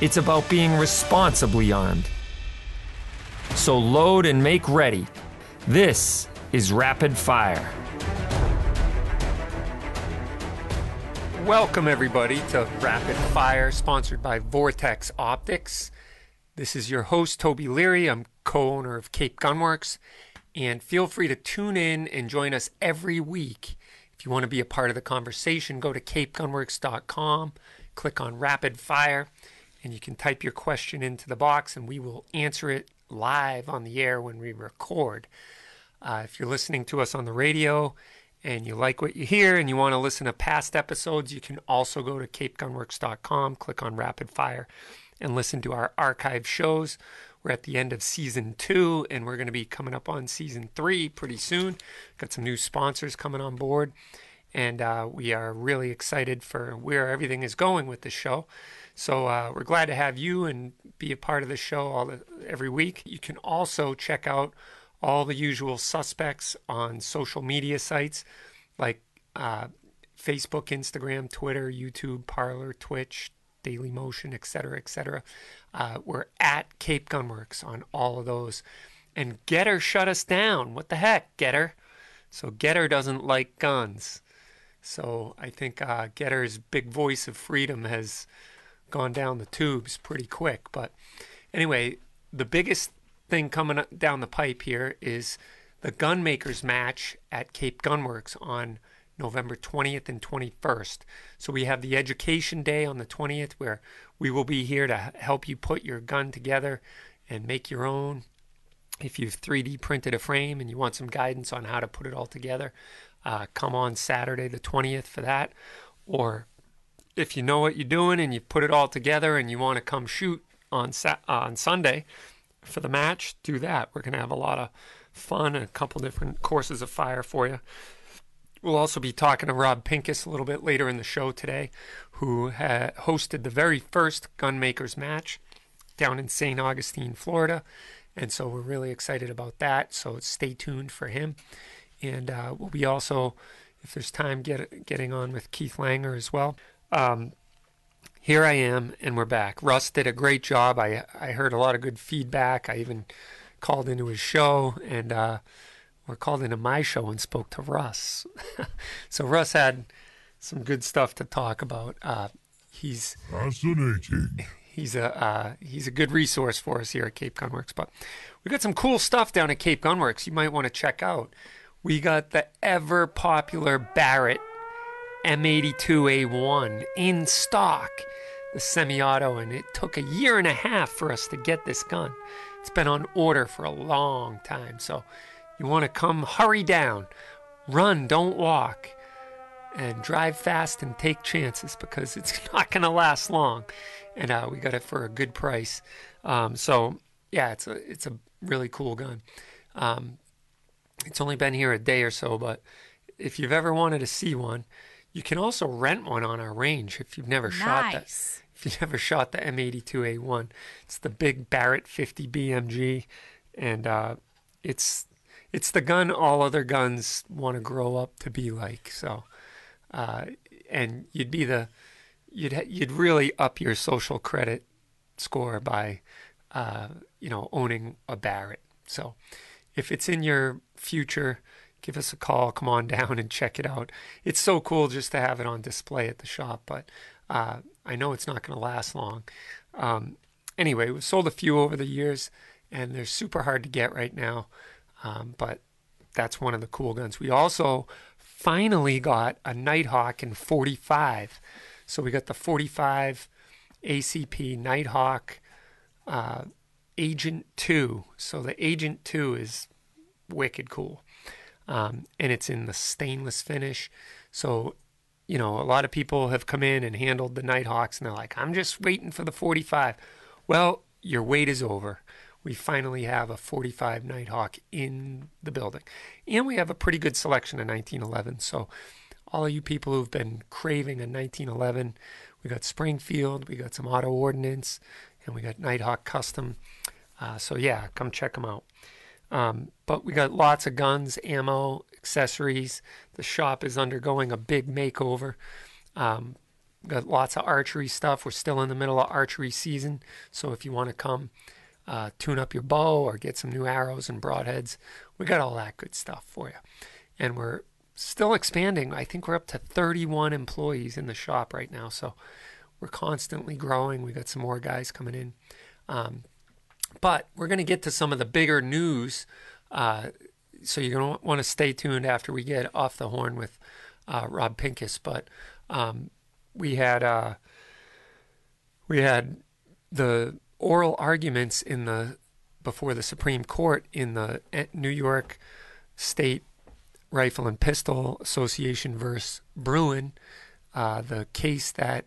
it's about being responsibly armed. So load and make ready. This is Rapid Fire. Welcome, everybody, to Rapid Fire, sponsored by Vortex Optics. This is your host, Toby Leary. I'm co owner of Cape Gunworks. And feel free to tune in and join us every week. If you want to be a part of the conversation, go to capegunworks.com, click on Rapid Fire, and you can type your question into the box, and we will answer it live on the air when we record. Uh, if you're listening to us on the radio and you like what you hear and you want to listen to past episodes, you can also go to capegunworks.com, click on Rapid Fire, and listen to our archive shows. We're at the end of season two, and we're going to be coming up on season three pretty soon. Got some new sponsors coming on board, and uh, we are really excited for where everything is going with the show. So uh, we're glad to have you and be a part of the show all the, every week. You can also check out all the usual suspects on social media sites like uh, Facebook, Instagram, Twitter, YouTube, Parler, Twitch, Daily Motion, etc., etc. Uh, we're at Cape Gunworks on all of those. And GETTR shut us down. What the heck, GETTR? So GETTR doesn't like guns. So I think uh, GETTR's big voice of freedom has gone down the tubes pretty quick. But anyway, the biggest thing coming down the pipe here is the gunmakers match at Cape Gunworks on November 20th and 21st. So we have the education day on the 20th where we will be here to help you put your gun together and make your own. If you've 3D printed a frame and you want some guidance on how to put it all together, uh, come on Saturday the 20th for that. Or if you know what you're doing and you put it all together and you want to come shoot on sa- uh, on Sunday for the match, do that. We're going to have a lot of fun and a couple different courses of fire for you. We'll also be talking to Rob Pincus a little bit later in the show today, who ha- hosted the very first Gunmakers match down in St. Augustine, Florida. And so we're really excited about that. So stay tuned for him. And uh, we'll be also, if there's time, get, getting on with Keith Langer as well. Um, here I am, and we're back. Russ did a great job. I I heard a lot of good feedback. I even called into his show, and uh, or called into my show and spoke to Russ. so Russ had some good stuff to talk about. Uh, he's Fascinating. he's a uh, he's a good resource for us here at Cape Gunworks. But we got some cool stuff down at Cape Gunworks. You might want to check out. We got the ever popular Barrett M82A1 in stock, the semi auto, and it took a year and a half for us to get this gun. It's been on order for a long time, so you want to come hurry down, run, don't walk, and drive fast and take chances because it's not going to last long. And uh, we got it for a good price. Um, so yeah, it's a it's a really cool gun. Um, it's only been here a day or so, but if you've ever wanted to see one, you can also rent one on our range if you've never shot that. If you've never shot the M82A1, it's the big Barrett 50 BMG, and uh, it's it's the gun all other guns want to grow up to be like. So, uh, and you'd be the you'd ha- you'd really up your social credit score by uh, you know owning a Barrett. So, if it's in your future, give us a call. Come on down and check it out. It's so cool just to have it on display at the shop, but uh, I know it's not going to last long. Um, anyway, we've sold a few over the years, and they're super hard to get right now. Um, but that's one of the cool guns. We also finally got a Nighthawk in 45. So we got the 45 ACP Nighthawk uh, Agent 2. So the Agent 2 is wicked cool. Um, and it's in the stainless finish. So you know, a lot of people have come in and handled the Nighthawks and they're like, I'm just waiting for the 45. Well, your wait is over. We finally have a 45 Nighthawk in the building. And we have a pretty good selection of 1911. So, all of you people who've been craving a 1911, we got Springfield, we got some Auto Ordnance, and we got Nighthawk Custom. Uh, so, yeah, come check them out. Um, but we got lots of guns, ammo, accessories. The shop is undergoing a big makeover. Um, got lots of archery stuff. We're still in the middle of archery season, so if you want to come uh, tune up your bow or get some new arrows and broadheads, we got all that good stuff for you. And we're still expanding. I think we're up to 31 employees in the shop right now, so we're constantly growing. We got some more guys coming in. Um, but we're going to get to some of the bigger news. Uh, so you're going to want to stay tuned after we get off the horn with uh, Rob Pincus. But um, we had uh, we had the oral arguments in the before the Supreme Court in the eh, New York State Rifle and Pistol Association versus Bruen, uh, the case that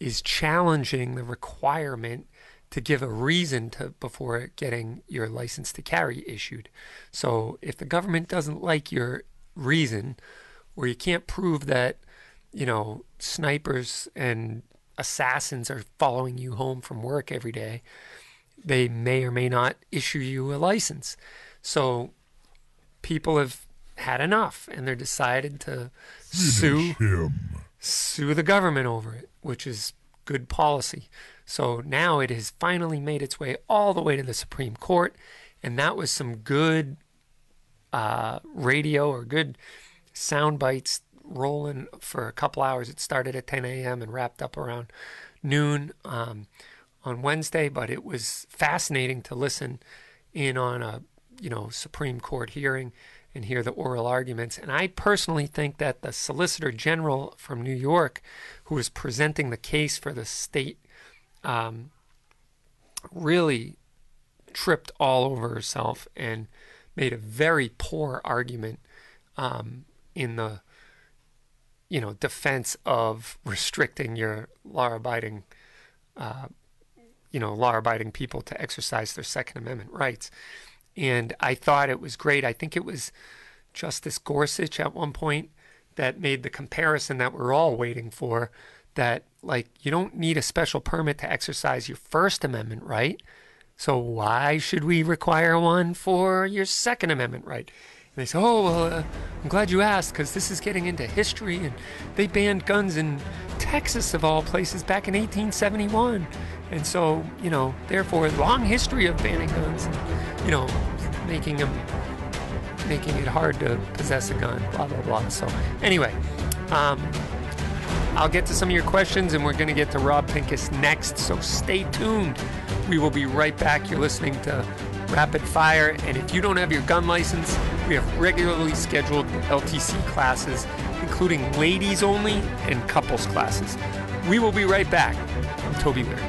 is challenging the requirement to give a reason to before getting your license to carry issued. So if the government doesn't like your reason, or you can't prove that, you know, snipers and assassins are following you home from work every day, they may or may not issue you a license. So people have had enough and they're decided to sue him. sue the government over it, which is good policy. So now it has finally made its way all the way to the Supreme Court, and that was some good uh, radio or good sound bites rolling for a couple hours. It started at 10 a.m. and wrapped up around noon um, on Wednesday, but it was fascinating to listen in on a you know Supreme Court hearing and hear the oral arguments. And I personally think that the Solicitor General from New York, who was presenting the case for the state um, really tripped all over herself and made a very poor argument um, in the you know defense of restricting your law-abiding uh, you know law-abiding people to exercise their Second Amendment rights. And I thought it was great. I think it was Justice Gorsuch at one point that made the comparison that we're all waiting for that like you don't need a special permit to exercise your First Amendment right. So why should we require one for your Second Amendment right? And they say, "Oh, well, uh, I'm glad you asked because this is getting into history, and they banned guns in Texas of all places back in 1871, and so you know, therefore, long history of banning guns, and, you know, making them." Making it hard to possess a gun, blah blah blah. So, anyway, um, I'll get to some of your questions and we're going to get to Rob Pincus next, so stay tuned. We will be right back. You're listening to Rapid Fire, and if you don't have your gun license, we have regularly scheduled LTC classes, including ladies only and couples classes. We will be right back. I'm Toby Leary.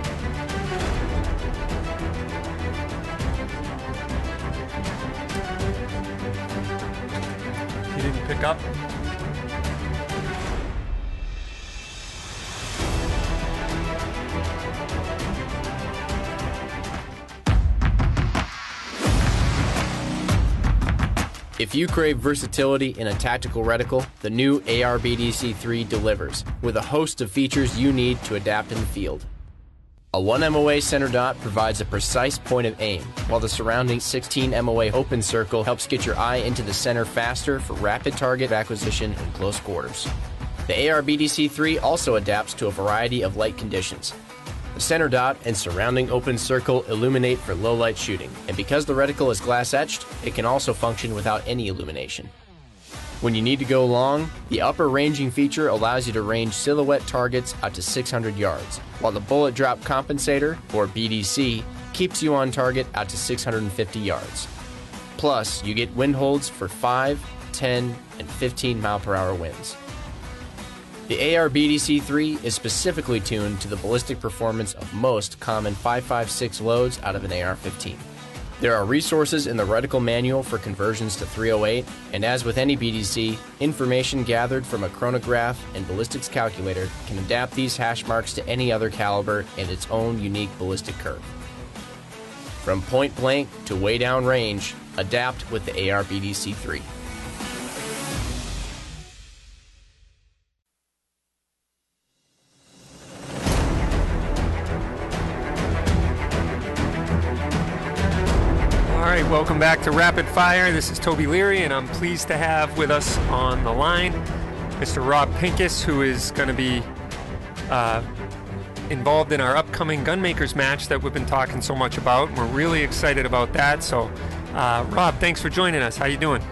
You didn't pick up? If you crave versatility in a tactical reticle, the new ARBDC3 delivers, with a host of features you need to adapt in the field. A 1 MOA center dot provides a precise point of aim, while the surrounding 16 MOA open circle helps get your eye into the center faster for rapid target acquisition in close quarters. The ARBDC3 also adapts to a variety of light conditions, the center dot and surrounding open circle illuminate for low light shooting, and because the reticle is glass etched, it can also function without any illumination. When you need to go long, the upper ranging feature allows you to range silhouette targets out to 600 yards, while the bullet drop compensator, or BDC, keeps you on target out to 650 yards. Plus, you get wind holds for 5, 10, and 15 mile per hour winds. The AR-BDC-3 is specifically tuned to the ballistic performance of most common 5.56 loads out of an AR-15. There are resources in the reticle manual for conversions to 308, and as with any BDC, information gathered from a chronograph and ballistics calculator can adapt these hash marks to any other caliber and its own unique ballistic curve. From point blank to way down range, adapt with the ARBDC 3. Right, welcome back to Rapid Fire. This is Toby Leary, and I'm pleased to have with us on the line Mr. Rob Pincus, who is going to be uh, involved in our upcoming Gunmakers match that we've been talking so much about. We're really excited about that. So, uh, Rob, thanks for joining us. How are you doing?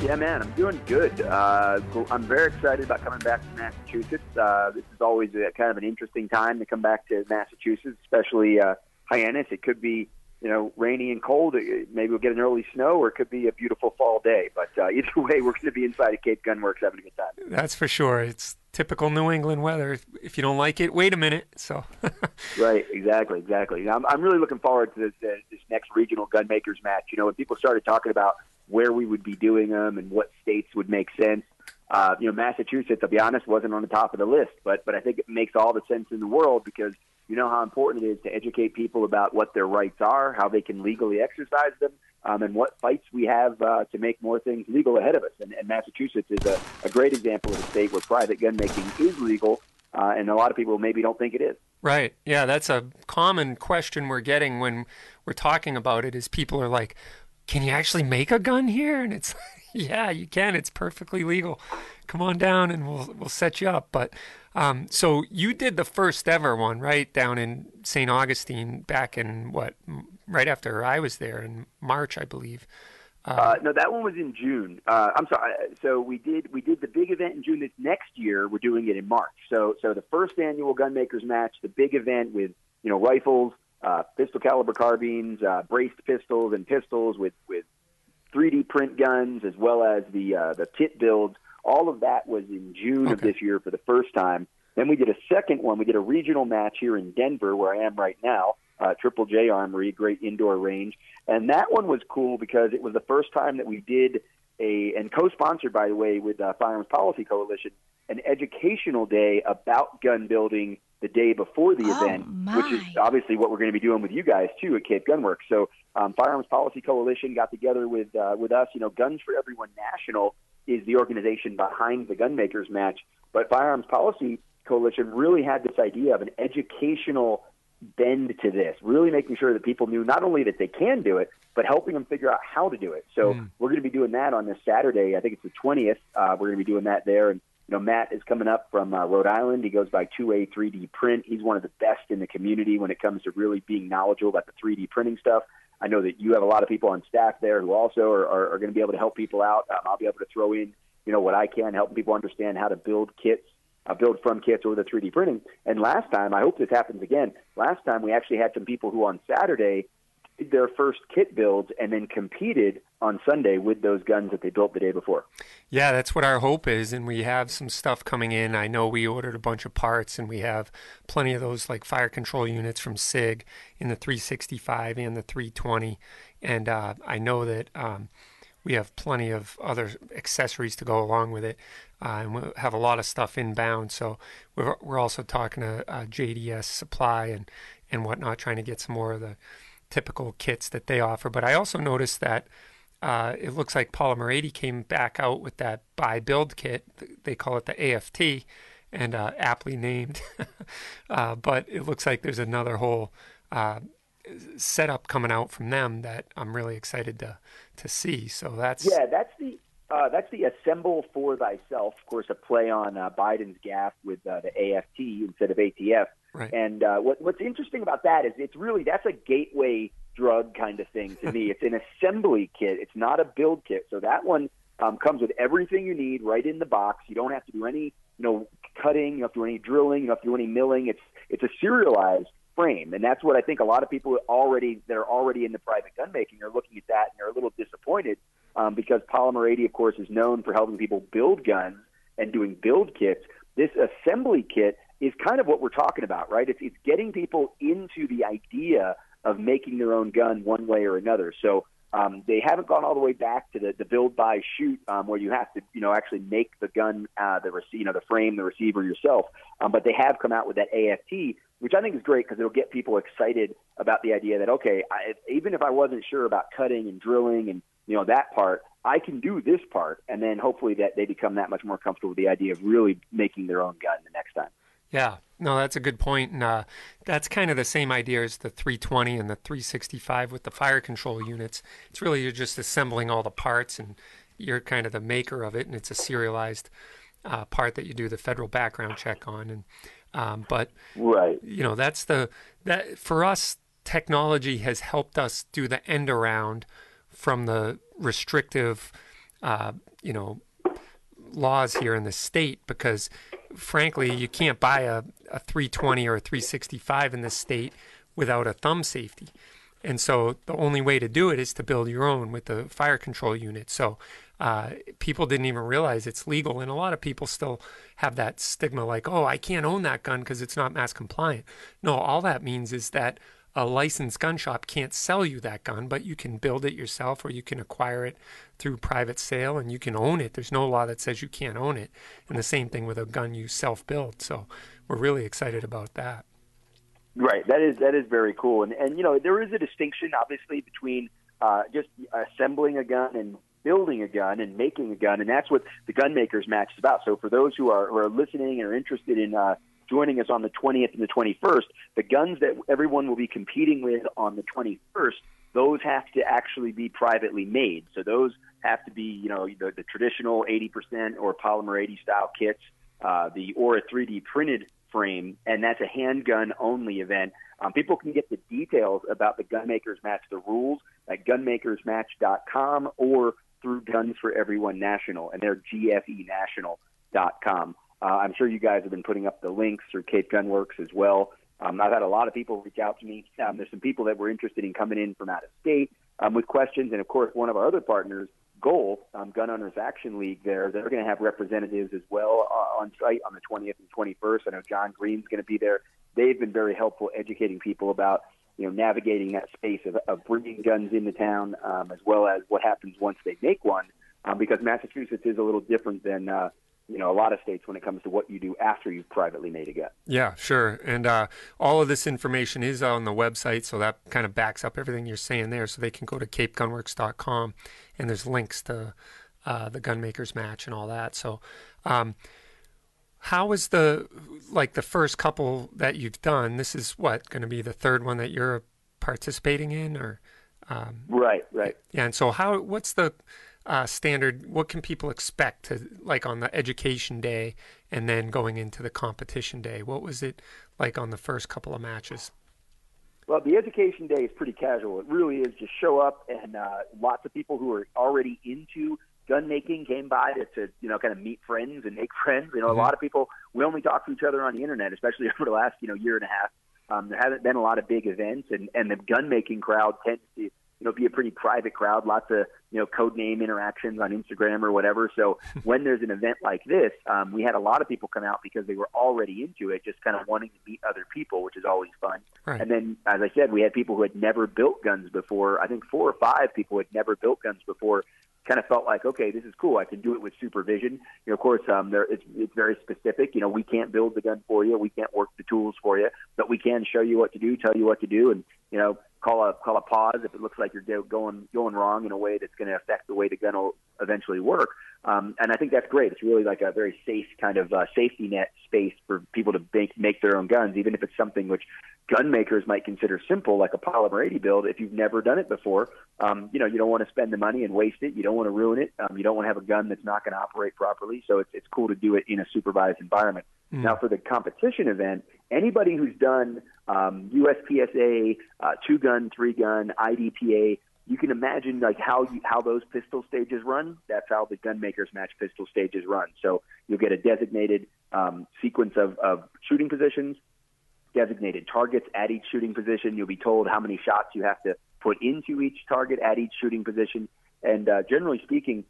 Yeah, man, I'm doing good. Uh, I'm very excited about coming back to Massachusetts. Uh, this is always a, kind of an interesting time to come back to Massachusetts, especially uh, Hyannis. It could be you know, rainy and cold. Maybe we'll get an early snow, or it could be a beautiful fall day. But uh, either way, we're going to be inside of Cape Gunworks having a good time. That's for sure. It's typical New England weather. If you don't like it, wait a minute. So. right. Exactly. Exactly. I'm I'm really looking forward to this, uh, this next regional gunmakers match. You know, when people started talking about where we would be doing them and what states would make sense. Uh, you know, Massachusetts, I'll be honest, wasn't on the top of the list, but but I think it makes all the sense in the world because you know how important it is to educate people about what their rights are, how they can legally exercise them, um, and what fights we have uh, to make more things legal ahead of us. And, and Massachusetts is a, a great example of a state where private gun making is legal, uh, and a lot of people maybe don't think it is. Right. Yeah, that's a common question we're getting when we're talking about it. Is people are like, "Can you actually make a gun here?" And it's, yeah, you can. It's perfectly legal. Come on down, and we'll we'll set you up. But um, so you did the first ever one, right, down in St. Augustine back in what, right after I was there in March, I believe. Uh, uh, no, that one was in June. Uh, I'm sorry. So we did we did the big event in June. This next year, we're doing it in March. So so the first annual Gunmakers match, the big event with you know rifles, uh, pistol caliber carbines, uh, braced pistols, and pistols with with 3D print guns, as well as the uh, the kit builds all of that was in June okay. of this year for the first time. Then we did a second one. We did a regional match here in Denver, where I am right now. Uh, Triple J Armory, great indoor range, and that one was cool because it was the first time that we did a and co-sponsored, by the way, with uh, Firearms Policy Coalition, an educational day about gun building the day before the oh, event, my. which is obviously what we're going to be doing with you guys too at Cape Gunworks. So, um, Firearms Policy Coalition got together with uh, with us. You know, Guns for Everyone National is the organization behind the gunmakers match. But Firearms Policy Coalition really had this idea of an educational bend to this, really making sure that people knew not only that they can do it, but helping them figure out how to do it. So mm. we're going to be doing that on this Saturday. I think it's the 20th. Uh, we're going to be doing that there. And, you know, Matt is coming up from uh, Rhode Island. He goes by 2A 3D Print. He's one of the best in the community when it comes to really being knowledgeable about the 3D printing stuff. I know that you have a lot of people on staff there who also are, are, are going to be able to help people out. Um, I'll be able to throw in, you know, what I can, helping people understand how to build kits, uh, build from kits or the 3D printing. And last time, I hope this happens again. Last time we actually had some people who on Saturday their first kit builds and then competed on Sunday with those guns that they built the day before. Yeah, that's what our hope is, and we have some stuff coming in. I know we ordered a bunch of parts, and we have plenty of those like fire control units from SIG in the 365 and the 320, and uh, I know that um, we have plenty of other accessories to go along with it, uh, and we have a lot of stuff inbound. So we're we're also talking to uh, JDS Supply and and whatnot, trying to get some more of the typical kits that they offer. But I also noticed that uh, it looks like Polymer 80 came back out with that buy build kit. They call it the AFT, and uh, aptly named. uh, but it looks like there's another whole uh, setup coming out from them that I'm really excited to to see. So that's yeah, that's the. Uh, that's the assemble for thyself, of course, a play on uh, Biden's gaffe with the AFT instead of ATF. Right. And what, what's interesting about that is it's really that's a gateway drug kind of thing to me. it's an assembly kit. It's not a build kit. So that one um, comes with everything you need right in the box. You don't have to do any, you know, cutting. You don't have to do any drilling. You don't have to do any milling. It's it's a serialized frame, and that's what I think a lot of people already that are already in the private gun making are looking at that and they're a little disappointed um, because Polymer 80, of course, is known for helping people build guns and doing build kits. This assembly kit is kind of what we're talking about, right? It's, it's getting people into the idea of making their own gun one way or another. So um, they haven't gone all the way back to the, the build, buy, shoot, um, where you have to, you know, actually make the gun, uh, the rec- you know, the frame, the receiver yourself. Um, but they have come out with that AFT, which I think is great because it'll get people excited about the idea that okay, I, even if I wasn't sure about cutting and drilling and you know that part, I can do this part, and then hopefully that they become that much more comfortable with the idea of really making their own gun the next time. Yeah, no, that's a good point, and uh, that's kind of the same idea as the 320 and the 365 with the fire control units. It's really you're just assembling all the parts, and you're kind of the maker of it, and it's a serialized uh, part that you do the federal background check on. And um, but right, you know, that's the that for us, technology has helped us do the end around from the restrictive, uh, you know, laws here in the state because frankly, you can't buy a, a 320 or a 365 in this state without a thumb safety. And so the only way to do it is to build your own with the fire control unit. So uh, people didn't even realize it's legal. And a lot of people still have that stigma like, oh, I can't own that gun because it's not mass compliant. No, all that means is that a licensed gun shop can't sell you that gun, but you can build it yourself or you can acquire it through private sale and you can own it. There's no law that says you can't own it. And the same thing with a gun you self build. So we're really excited about that. Right. That is that is very cool. And and you know, there is a distinction obviously between uh, just assembling a gun and building a gun and making a gun, and that's what the gun makers match is about. So for those who are who are listening and are interested in uh, joining us on the 20th and the 21st, the guns that everyone will be competing with on the 21st, those have to actually be privately made. So those have to be, you know, the, the traditional 80% or polymer 80 style kits, uh, the or a 3D printed frame, and that's a handgun only event. Um, people can get the details about the Gunmakers Match, the rules at gunmakersmatch.com or through Guns for Everyone National, and they're gfenational.com. Uh, I'm sure you guys have been putting up the links through Cape Gunworks as well. Um, I've had a lot of people reach out to me. Um, there's some people that were interested in coming in from out of state um, with questions, and of course, one of our other partners, Goal um, Gun Owners Action League, there they're going to have representatives as well uh, on site on the 20th and 21st. I know John Green's going to be there. They've been very helpful educating people about you know navigating that space of, of bringing guns into town, um, as well as what happens once they make one, um, because Massachusetts is a little different than. Uh, you know a lot of states when it comes to what you do after you've privately made a gun. Yeah, sure. And uh, all of this information is on the website, so that kind of backs up everything you're saying there. So they can go to capegunworks.com, and there's links to uh, the gunmakers match and all that. So, um, how was the like the first couple that you've done? This is what going to be the third one that you're participating in, or um, right, right. Yeah, and so how? What's the uh, standard? What can people expect to like on the education day and then going into the competition day? What was it like on the first couple of matches? Well, the education day is pretty casual. It really is just show up, and uh, lots of people who are already into gun making came by to, to you know kind of meet friends and make friends. You know, mm-hmm. a lot of people we only talk to each other on the internet, especially over the last you know year and a half. Um, there haven't been a lot of big events, and and the gun making crowd tends to you know, be a pretty private crowd, lots of, you know, code name interactions on Instagram or whatever. So when there's an event like this, um, we had a lot of people come out because they were already into it, just kind of wanting to meet other people, which is always fun. Right. And then, as I said, we had people who had never built guns before. I think four or five people had never built guns before kind of felt like, okay, this is cool. I can do it with supervision. You know, of course, um, there it's it's very specific. You know, we can't build the gun for you, we can't work the tools for you, but we can show you what to do, tell you what to do, and you know, call a call a pause if it looks like you're going going wrong in a way that's going to affect the way the gun will eventually work. Um, and I think that's great. It's really like a very safe kind of uh, safety net space for people to make make their own guns, even if it's something which gun makers might consider simple, like a polymer 80 build. If you've never done it before, um, you know you don't want to spend the money and waste it. You don't want to ruin it. Um, you don't want to have a gun that's not going to operate properly. So it's it's cool to do it in a supervised environment. Mm. Now for the competition event, anybody who's done um, USPSA, uh, two gun, three gun, IDPA. You can imagine like how you, how those pistol stages run. That's how the gun makers match pistol stages run. So you'll get a designated um, sequence of, of shooting positions, designated targets at each shooting position. You'll be told how many shots you have to put into each target at each shooting position. And uh, generally speaking,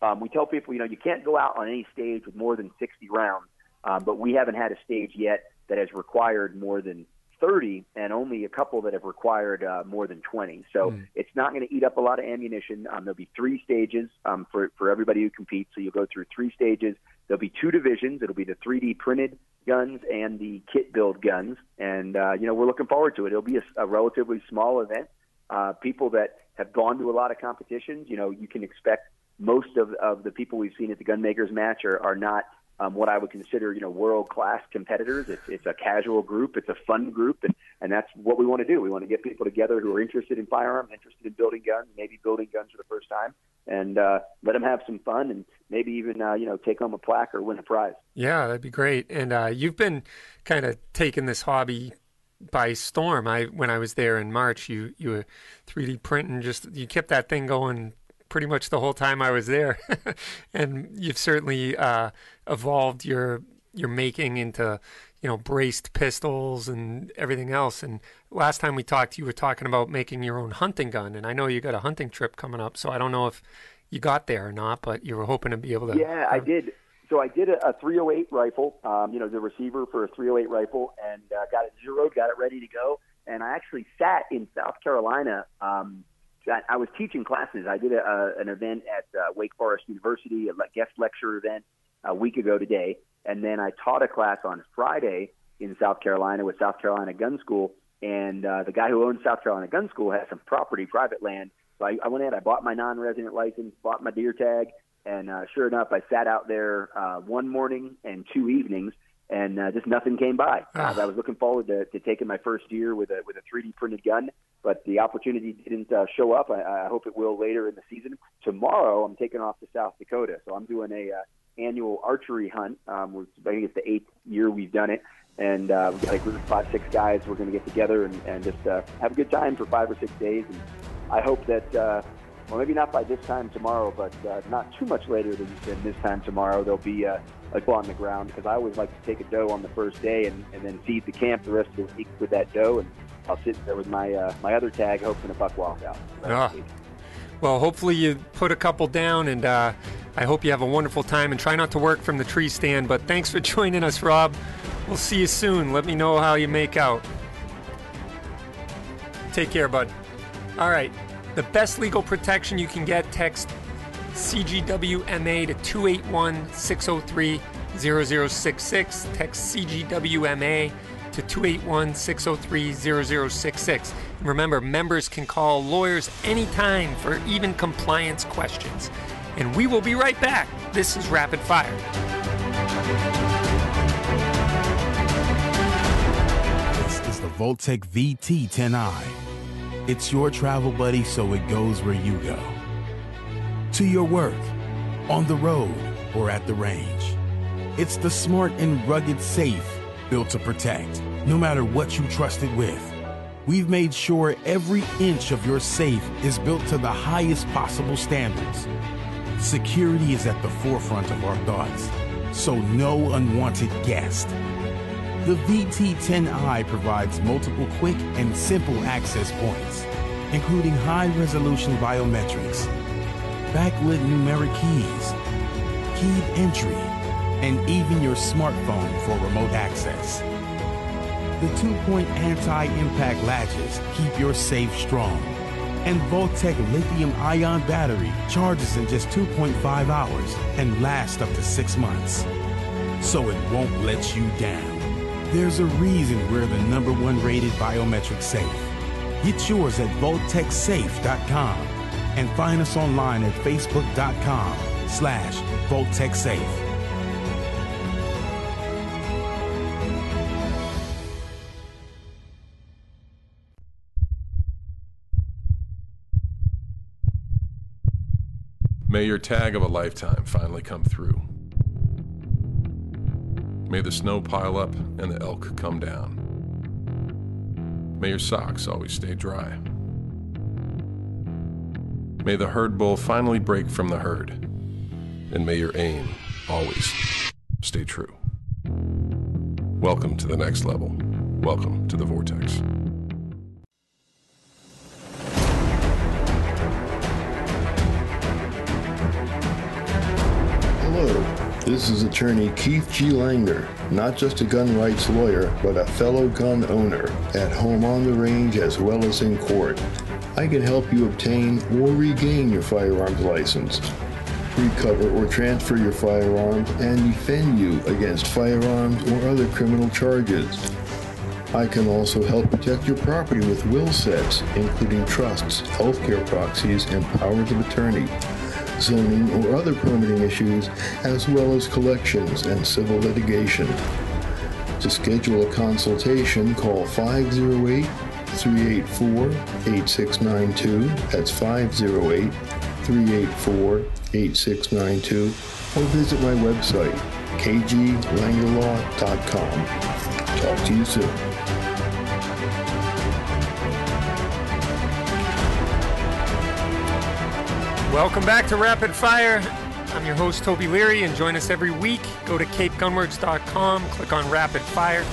um, we tell people, you know, you can't go out on any stage with more than 60 rounds. Um, but we haven't had a stage yet that has required more than 30 and only a couple that have required uh, more than 20. So mm. it's not going to eat up a lot of ammunition. Um, there'll be three stages um, for, for everybody who competes. So you'll go through three stages. There'll be two divisions. It'll be the 3D printed guns and the kit build guns. And, uh, you know, we're looking forward to it. It'll be a, a relatively small event. Uh, people that have gone to a lot of competitions, you know, you can expect most of, of the people we've seen at the Gunmakers match are, are not – um, what I would consider, you know, world class competitors. It's, it's a casual group, it's a fun group, and, and that's what we want to do. We want to get people together who are interested in firearms, interested in building guns, maybe building guns for the first time, and uh, let them have some fun and maybe even, uh, you know, take home a plaque or win a prize. Yeah, that'd be great. And uh, you've been kind of taking this hobby by storm. I when I was there in March, you you were 3D printing, just you kept that thing going pretty much the whole time I was there, and you've certainly uh, evolved your your making into you know braced pistols and everything else. And last time we talked, you were talking about making your own hunting gun, and I know you got a hunting trip coming up, so I don't know if you got there or not, but you were hoping to be able to. Yeah, I did. So I did a, a 308 rifle, um, you know, the receiver for a 308 rifle, and uh, got it zeroed, got it ready to go. And I actually sat in South Carolina um, I was teaching classes. I did a, a, an event at uh, Wake Forest University, a guest lecture event a week ago today, and then I taught a class on Friday in South Carolina with South Carolina Gun School. And uh, the guy who owns South Carolina Gun School has some property, private land. So I, I went in, I bought my non-resident license, bought my deer tag, and uh, sure enough, I sat out there uh, one morning and two evenings and uh, just nothing came by. Uh, I was looking forward to, to taking my first year with a with a 3D printed gun, but the opportunity didn't uh, show up. I, I hope it will later in the season. Tomorrow, I'm taking off to South Dakota, so I'm doing a uh, annual archery hunt. Um, I think it's the eighth year we've done it, and uh, we've got a group of five, six guys. We're going to get together and, and just uh, have a good time for five or six days. And I hope that. Uh, well, maybe not by this time tomorrow, but uh, not too much later than, than this time tomorrow. There'll be uh, a doe on the ground because I always like to take a doe on the first day and, and then feed the camp the rest of the week with that doe, and I'll sit there with my uh, my other tag, hoping a buck walks out. Ah. Well, hopefully you put a couple down, and uh, I hope you have a wonderful time. And try not to work from the tree stand. But thanks for joining us, Rob. We'll see you soon. Let me know how you make out. Take care, bud. All right. The best legal protection you can get, text CGWMA to 281 603 0066. Text CGWMA to 281 603 0066. Remember, members can call lawyers anytime for even compliance questions. And we will be right back. This is Rapid Fire. This is the Vaultek VT10i. It's your travel buddy, so it goes where you go. To your work, on the road, or at the range. It's the smart and rugged safe built to protect, no matter what you trust it with. We've made sure every inch of your safe is built to the highest possible standards. Security is at the forefront of our thoughts, so no unwanted guest the VT10i provides multiple quick and simple access points, including high-resolution biometrics, backlit numeric keys, keyed entry, and even your smartphone for remote access. The two-point anti-impact latches keep your safe strong, and Vaultek lithium-ion battery charges in just 2.5 hours and lasts up to six months. So it won't let you down. There's a reason we're the number one rated biometric safe. Get yours at VaultekSafe.com and find us online at Facebook.com slash VaultekSafe. May your tag of a lifetime finally come through. May the snow pile up and the elk come down. May your socks always stay dry. May the herd bull finally break from the herd. And may your aim always stay true. Welcome to the next level. Welcome to the Vortex. Hello This is attorney Keith G. Langer, not just a gun rights lawyer, but a fellow gun owner, at home on the range as well as in court. I can help you obtain or regain your firearms license, recover or transfer your firearms, and defend you against firearms or other criminal charges. I can also help protect your property with will sets, including trusts, healthcare proxies, and powers of attorney, zoning or other permitting issues, as well as collections and civil litigation. To schedule a consultation, call 508 384 8692. That's 508 384 8692. Or visit my website, kglangerlaw.com. Talk to you soon. Welcome back to Rapid Fire. I'm your host, Toby Leary, and join us every week. Go to capegunworks.com, click on Rapid Fire.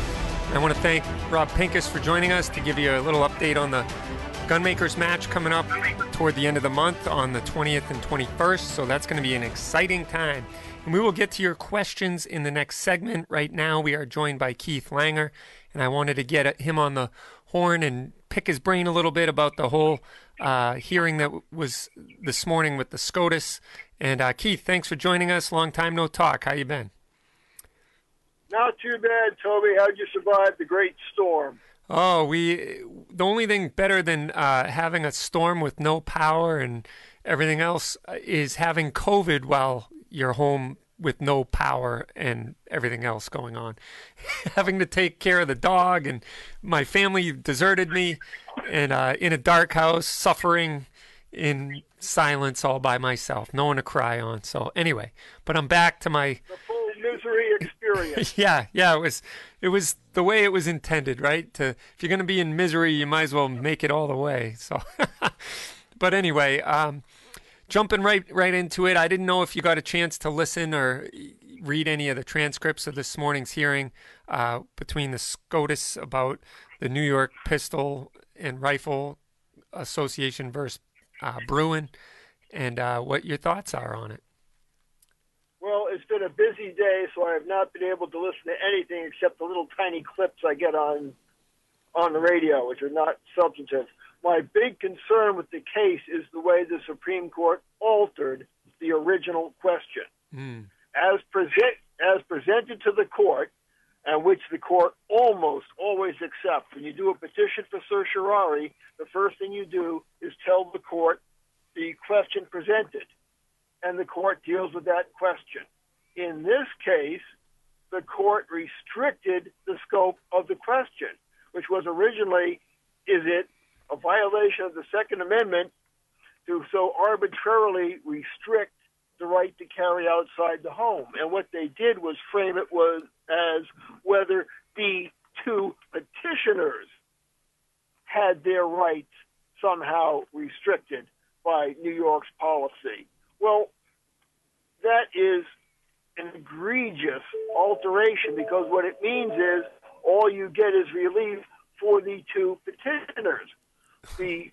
I want to thank Rob Pincus for joining us to give you a little update on the Gunmakers match coming up toward the end of the month on the 20th and 21st. So that's going to be an exciting time. And we will get to your questions in the next segment. Right now, we are joined by Keith Langer, and I wanted to get him on the horn and pick his brain a little bit about the whole uh, hearing that was this morning with the SCOTUS. And uh, Keith, thanks for joining us. Long time no talk. How you been? Not too bad, Toby. How'd you survive the great storm? Oh, we. The only thing better than uh, having a storm with no power and everything else is having COVID while you're home with no power and everything else going on. Having to take care of the dog, and my family deserted me, and uh, in a dark house, suffering in silence all by myself. No one to cry on. So, anyway, but I'm back to my. The full misery experience. yeah, yeah, it was. It was the way it was intended, right? To if you're going to be in misery, you might as well make it all the way. So, but anyway, um, jumping right right into it. I didn't know if you got a chance to listen or read any of the transcripts of this morning's hearing uh, between the SCOTUS about the New York Pistol and Rifle Association versus uh, Bruen, and uh, what your thoughts are on it. Well, it's been a busy day, so I have not been able to listen to anything except the little tiny clips I get on on the radio, which are not substantive. My big concern with the case is the way the Supreme Court altered the original question. Mm. As, present, as presented to the court, and which the court almost always accepts. When you do a petition for certiorari, the first thing you do is tell the court the question presented, and the court deals with that question. In this case, the court restricted the scope of the question, which was originally, is it a violation of the Second Amendment to so arbitrarily restrict the right to carry outside the home. And what they did was frame it was as whether the two petitioners had their rights somehow restricted by New York's policy. Well, that is an egregious alteration because what it means is all you get is relief for the two petitioners the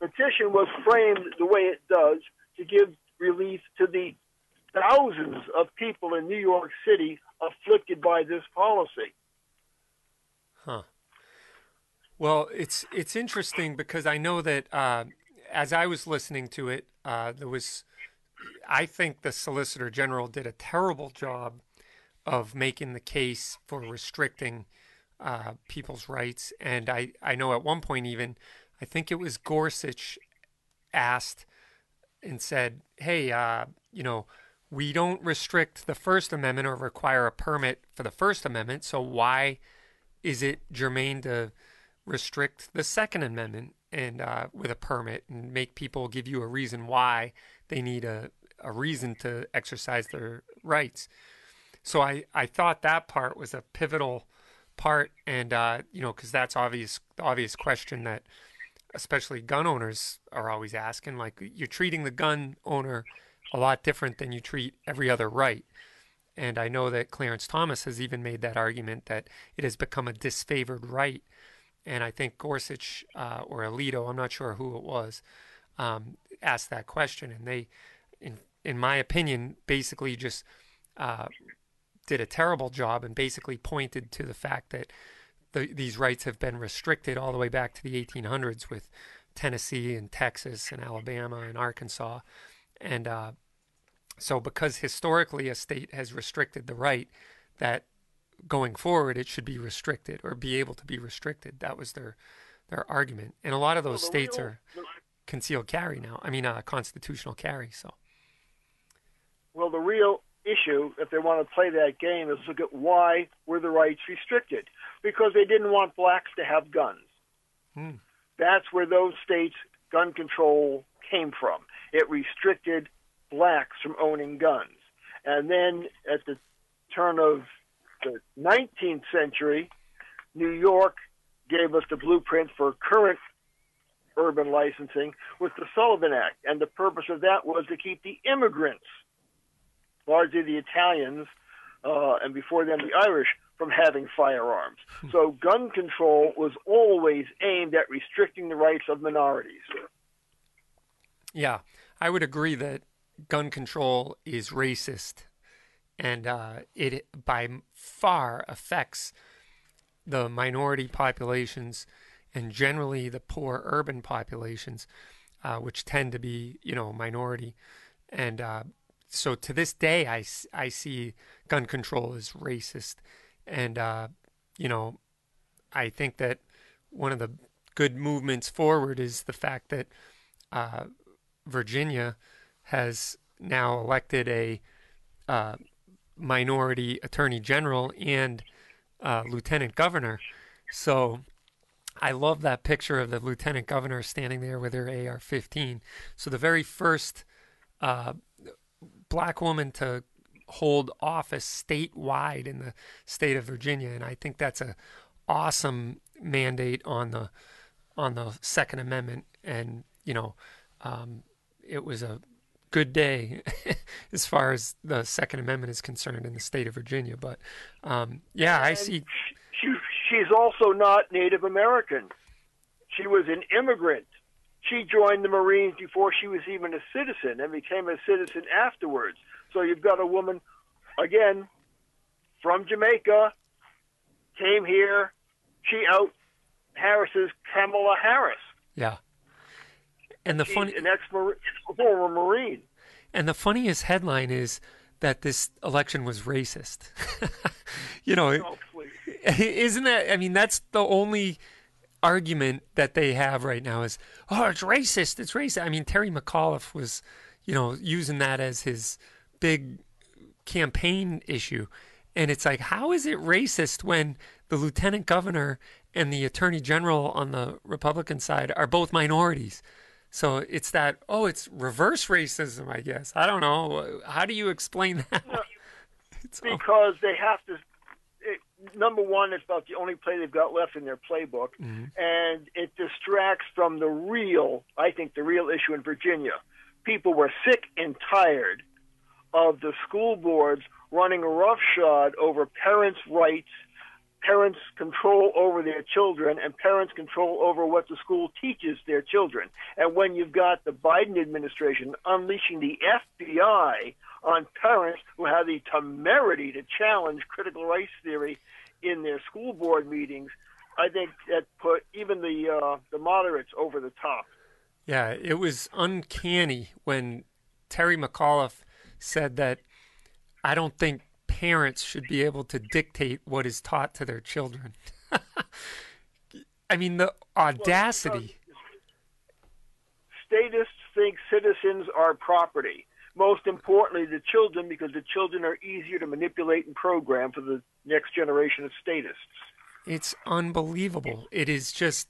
petition was framed the way it does to give relief to the thousands of people in New York City afflicted by this policy. Huh. Well, it's it's interesting because I know that uh, as I was listening to it, uh, there was, I think the Solicitor General did a terrible job of making the case for restricting uh, people's rights. And I, I know at one point, even, I think it was Gorsuch asked and said, hey, uh, you know, we don't restrict the First Amendment or require a permit for the First Amendment. So why is it germane to restrict the Second Amendment and uh, with a permit and make people give you a reason why they need a, a reason to exercise their rights? So I, I thought that part was a pivotal part, and uh, you know, because that's obvious, the obvious question that especially gun owners are always asking. Like you're treating the gun owner a lot different than you treat every other right. And I know that Clarence Thomas has even made that argument that it has become a disfavored right. And I think Gorsuch uh, or Alito, I'm not sure who it was, um, asked that question, and they, in in my opinion, basically just uh, did a terrible job and basically pointed to the fact that the, these rights have been restricted all the way back to the 1800s with Tennessee and Texas and Alabama and Arkansas. And uh, so, because historically a state has restricted the right, that going forward it should be restricted or be able to be restricted. That was their their argument. And a lot of those well, states are concealed carry now. I mean, uh, constitutional carry. So. Well, the real issue, if they want to play that game, is look at why were the rights restricted? Because they didn't want blacks to have guns. Hmm. That's where those states' gun control came from. It restricted blacks from owning guns. And then at the turn of the 19th century, New York gave us the blueprint for current urban licensing with the Sullivan Act. And the purpose of that was to keep the immigrants largely the Italians, uh, and before them the Irish, from having firearms. Hmm. So gun control was always aimed at restricting the rights of minorities. Yeah, I would agree that gun control is racist, and uh, it by far affects the minority populations and generally the poor urban populations, uh, which tend to be, you know, minority. And uh, so to this day, I, I see gun control as racist. And, uh, you know, I think that one of the good movements forward is the fact that uh, Virginia has now elected a uh, minority attorney general and uh, lieutenant governor. So I love that picture of the lieutenant governor standing there with her AR 15. So the very first uh, black woman to hold office statewide in the state of Virginia, and I think that's a awesome mandate on the on the Second Amendment. And you know, um, it was a good day as far as the Second Amendment is concerned in the state of Virginia. But um, yeah, I see. She, she's also not Native American. She was an immigrant she joined the Marines before she was even a citizen and became a citizen afterwards. So you've got a woman, again, from Jamaica, came here. She out Harris's Kamala Harris. Yeah. And the funny an ex former Marine. And the funniest headline is that this election was racist. you know, oh, isn't that? I mean, that's the only argument that they have right now is, oh, it's racist. It's racist. I mean, Terry McAuliffe was, you know, using that as his big campaign issue. And it's like, how is it racist when the lieutenant governor and the attorney general on the Republican side are both minorities? So it's that, oh, it's reverse racism, I guess. I don't know. How do you explain that? because they have to number one, it's about the only play they've got left in their playbook, mm-hmm. and it distracts from the real, I think, the real issue in Virginia. People were sick and tired of the school boards running roughshod over parents' rights, parents' control over their children, and parents' control over what the school teaches their children. And when you've got the Biden administration unleashing the FBI on parents who have the temerity to challenge critical race theory in their school board meetings, I think that put even the uh, the moderates over the top. Yeah, it was uncanny when Terry McAuliffe said that I don't think parents should be able to dictate what is taught to their children. I mean, the uh, audacity. Well, statists think citizens are property most importantly, the children, because the children are easier to manipulate and program for the next generation of statists. It's unbelievable. It is just,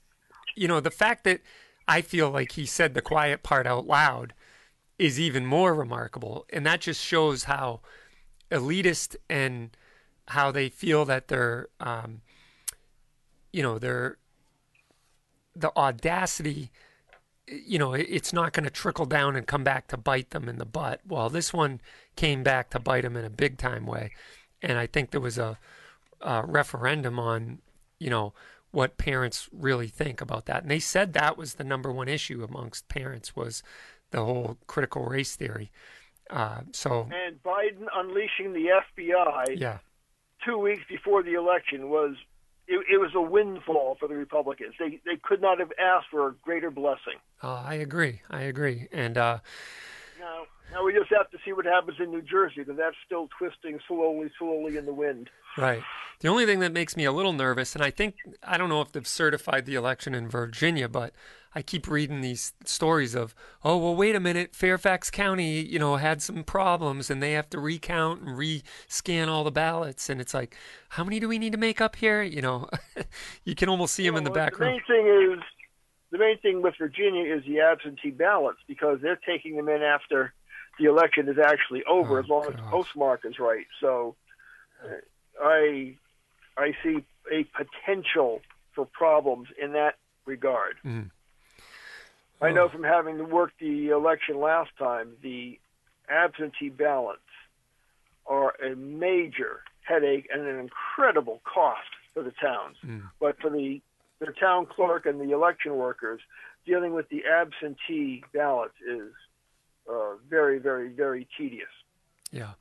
you know, the fact that I feel like he said the quiet part out loud is even more remarkable. And that just shows how elitist and how they feel that they're, um, you know, they're, the audacity you know, it's not going to trickle down and come back to bite them in the butt. Well, this one came back to bite them in a big time way. And I think there was a, a referendum on, you know, what parents really think about that. And they said that was the number one issue amongst parents was the whole critical race theory. Uh, so and Biden unleashing the FBI yeah, two weeks before the election was it, it was a windfall for the Republicans. They they could not have asked for a greater blessing. uh, I agree. I agree. And uh, now we just have to see what happens in New Jersey because that's still twisting slowly, slowly in the wind. Right. The only thing that makes me a little nervous, and I think, I don't know if they've certified the election in Virginia, but I keep reading these stories of, oh, well, wait a minute, Fairfax County, you know, had some problems and they have to recount and re-scan all the ballots. And it's like, how many do we need to make up here? You know, you can almost see them in the background. the main thing is the main thing with Virginia is the absentee ballots because they're taking them in after the election is actually over, Oh, as long as the postmark is right. So, uh, I I see a potential for problems in that regard. I Oh. know from having worked the election last time, the absentee ballots are a major headache and an incredible cost for the towns. Mm. But for the the town clerk and the election workers, dealing with the absentee ballots is uh, very, very, very tedious. Yeah.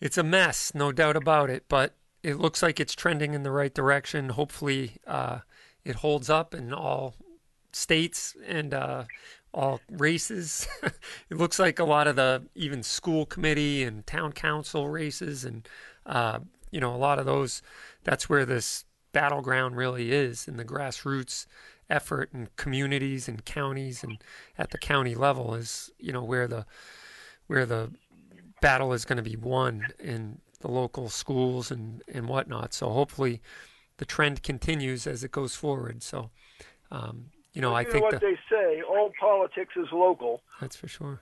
It's a mess, no doubt about it, but it looks like it's trending in the right direction. Hopefully, uh, it holds up in all states and uh, all races. it looks like a lot of the even school committee and town council races, and uh, you know, a lot of those. That's where this battleground really is in the grassroots effort and communities and counties and at the county level is you know where the where the battle is going to be won in the local schools and, and whatnot. So hopefully the trend continues as it goes forward. So, um, you know, I know think what that, they say: all politics is local. that's for sure.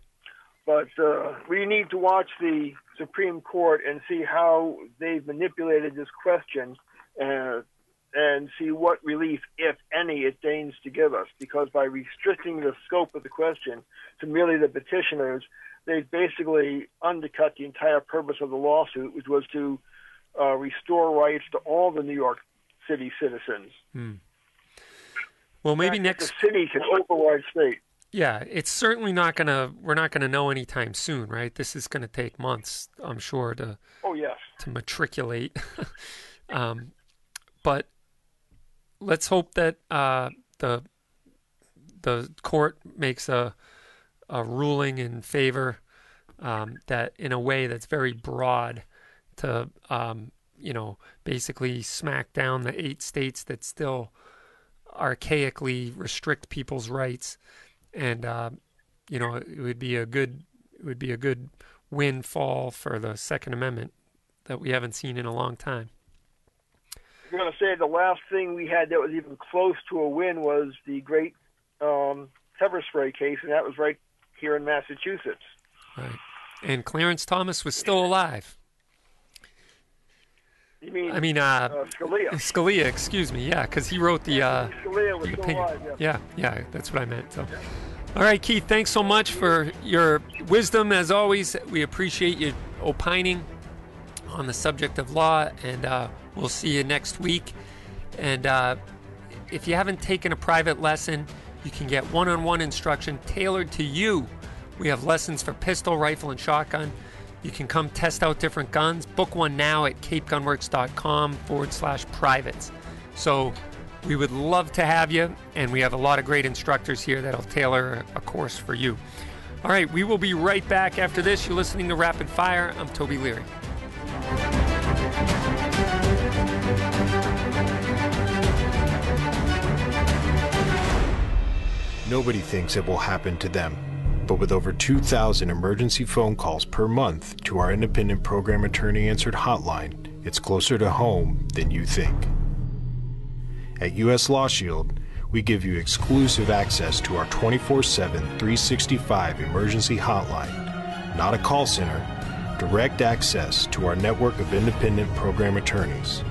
But uh, we need to watch the Supreme Court and see how they've manipulated this question uh, and see what relief, if any, it deigns to give us. Because by restricting the scope of the question to merely the petitioners, they basically undercut the entire purpose of the lawsuit, which was to uh, restore rights to all the New York City citizens. Well, maybe next, the city can override state. yeah, it's certainly not going to, we're not going to know anytime soon, right? This is going to take months, I'm sure, to, Oh yes. to matriculate. um, but let's hope that uh, the the court makes a a ruling in favor um, that in a way that's very broad to um, you know basically smack down the eight states that still archaically restrict people's rights. And uh, you know it would be a good it would be a good windfall for the second amendment that we haven't seen in a long time. I'm going to say the last thing we had that was even close to a win was the great um, pepper spray case, and that was right here in Massachusetts. Right. And Clarence Thomas was still alive. You mean, I mean, uh, uh, Scalia? Scalia, excuse me. Yeah, because he wrote the, uh, Scalia was the still opinion. alive. Yeah. Yeah, yeah, that's what I meant. So, all right, Keith, thanks so much for your wisdom. As always, we appreciate you opining on the subject of law, and uh, we'll see you next week. And uh, if you haven't taken a private lesson, you can get one on one instruction tailored to you. We have lessons for pistol, rifle, and shotgun. You can come test out different guns. Book one now at capegunworks.com forward slash privates. So we would love to have you, and we have a lot of great instructors here that'll tailor a course for you. All right, we will be right back after this. You're listening to Rapid Fire. I'm Toby Leary. Nobody thinks it will happen to them. But with over 2,000 emergency phone calls per month to our independent program attorney answered hotline, it's closer to home than you think. At US Law Shield, we give you exclusive access to our 24 7, 365 emergency hotline, not a call center, direct access to our network of independent program attorneys.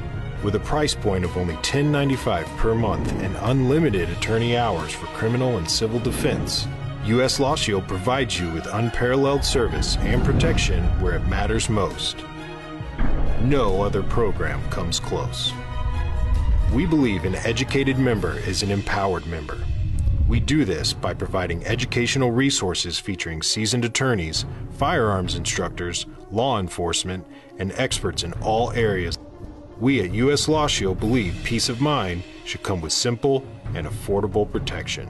With a price point of only $10.95 per month and unlimited attorney hours for criminal and civil defense, U.S. Law Shield provides you with unparalleled service and protection where it matters most. No other program comes close. We believe an educated member is an empowered member. We do this by providing educational resources featuring seasoned attorneys, firearms instructors, law enforcement, and experts in all areas. We at U.S. Law Shield believe peace of mind should come with simple and affordable protection.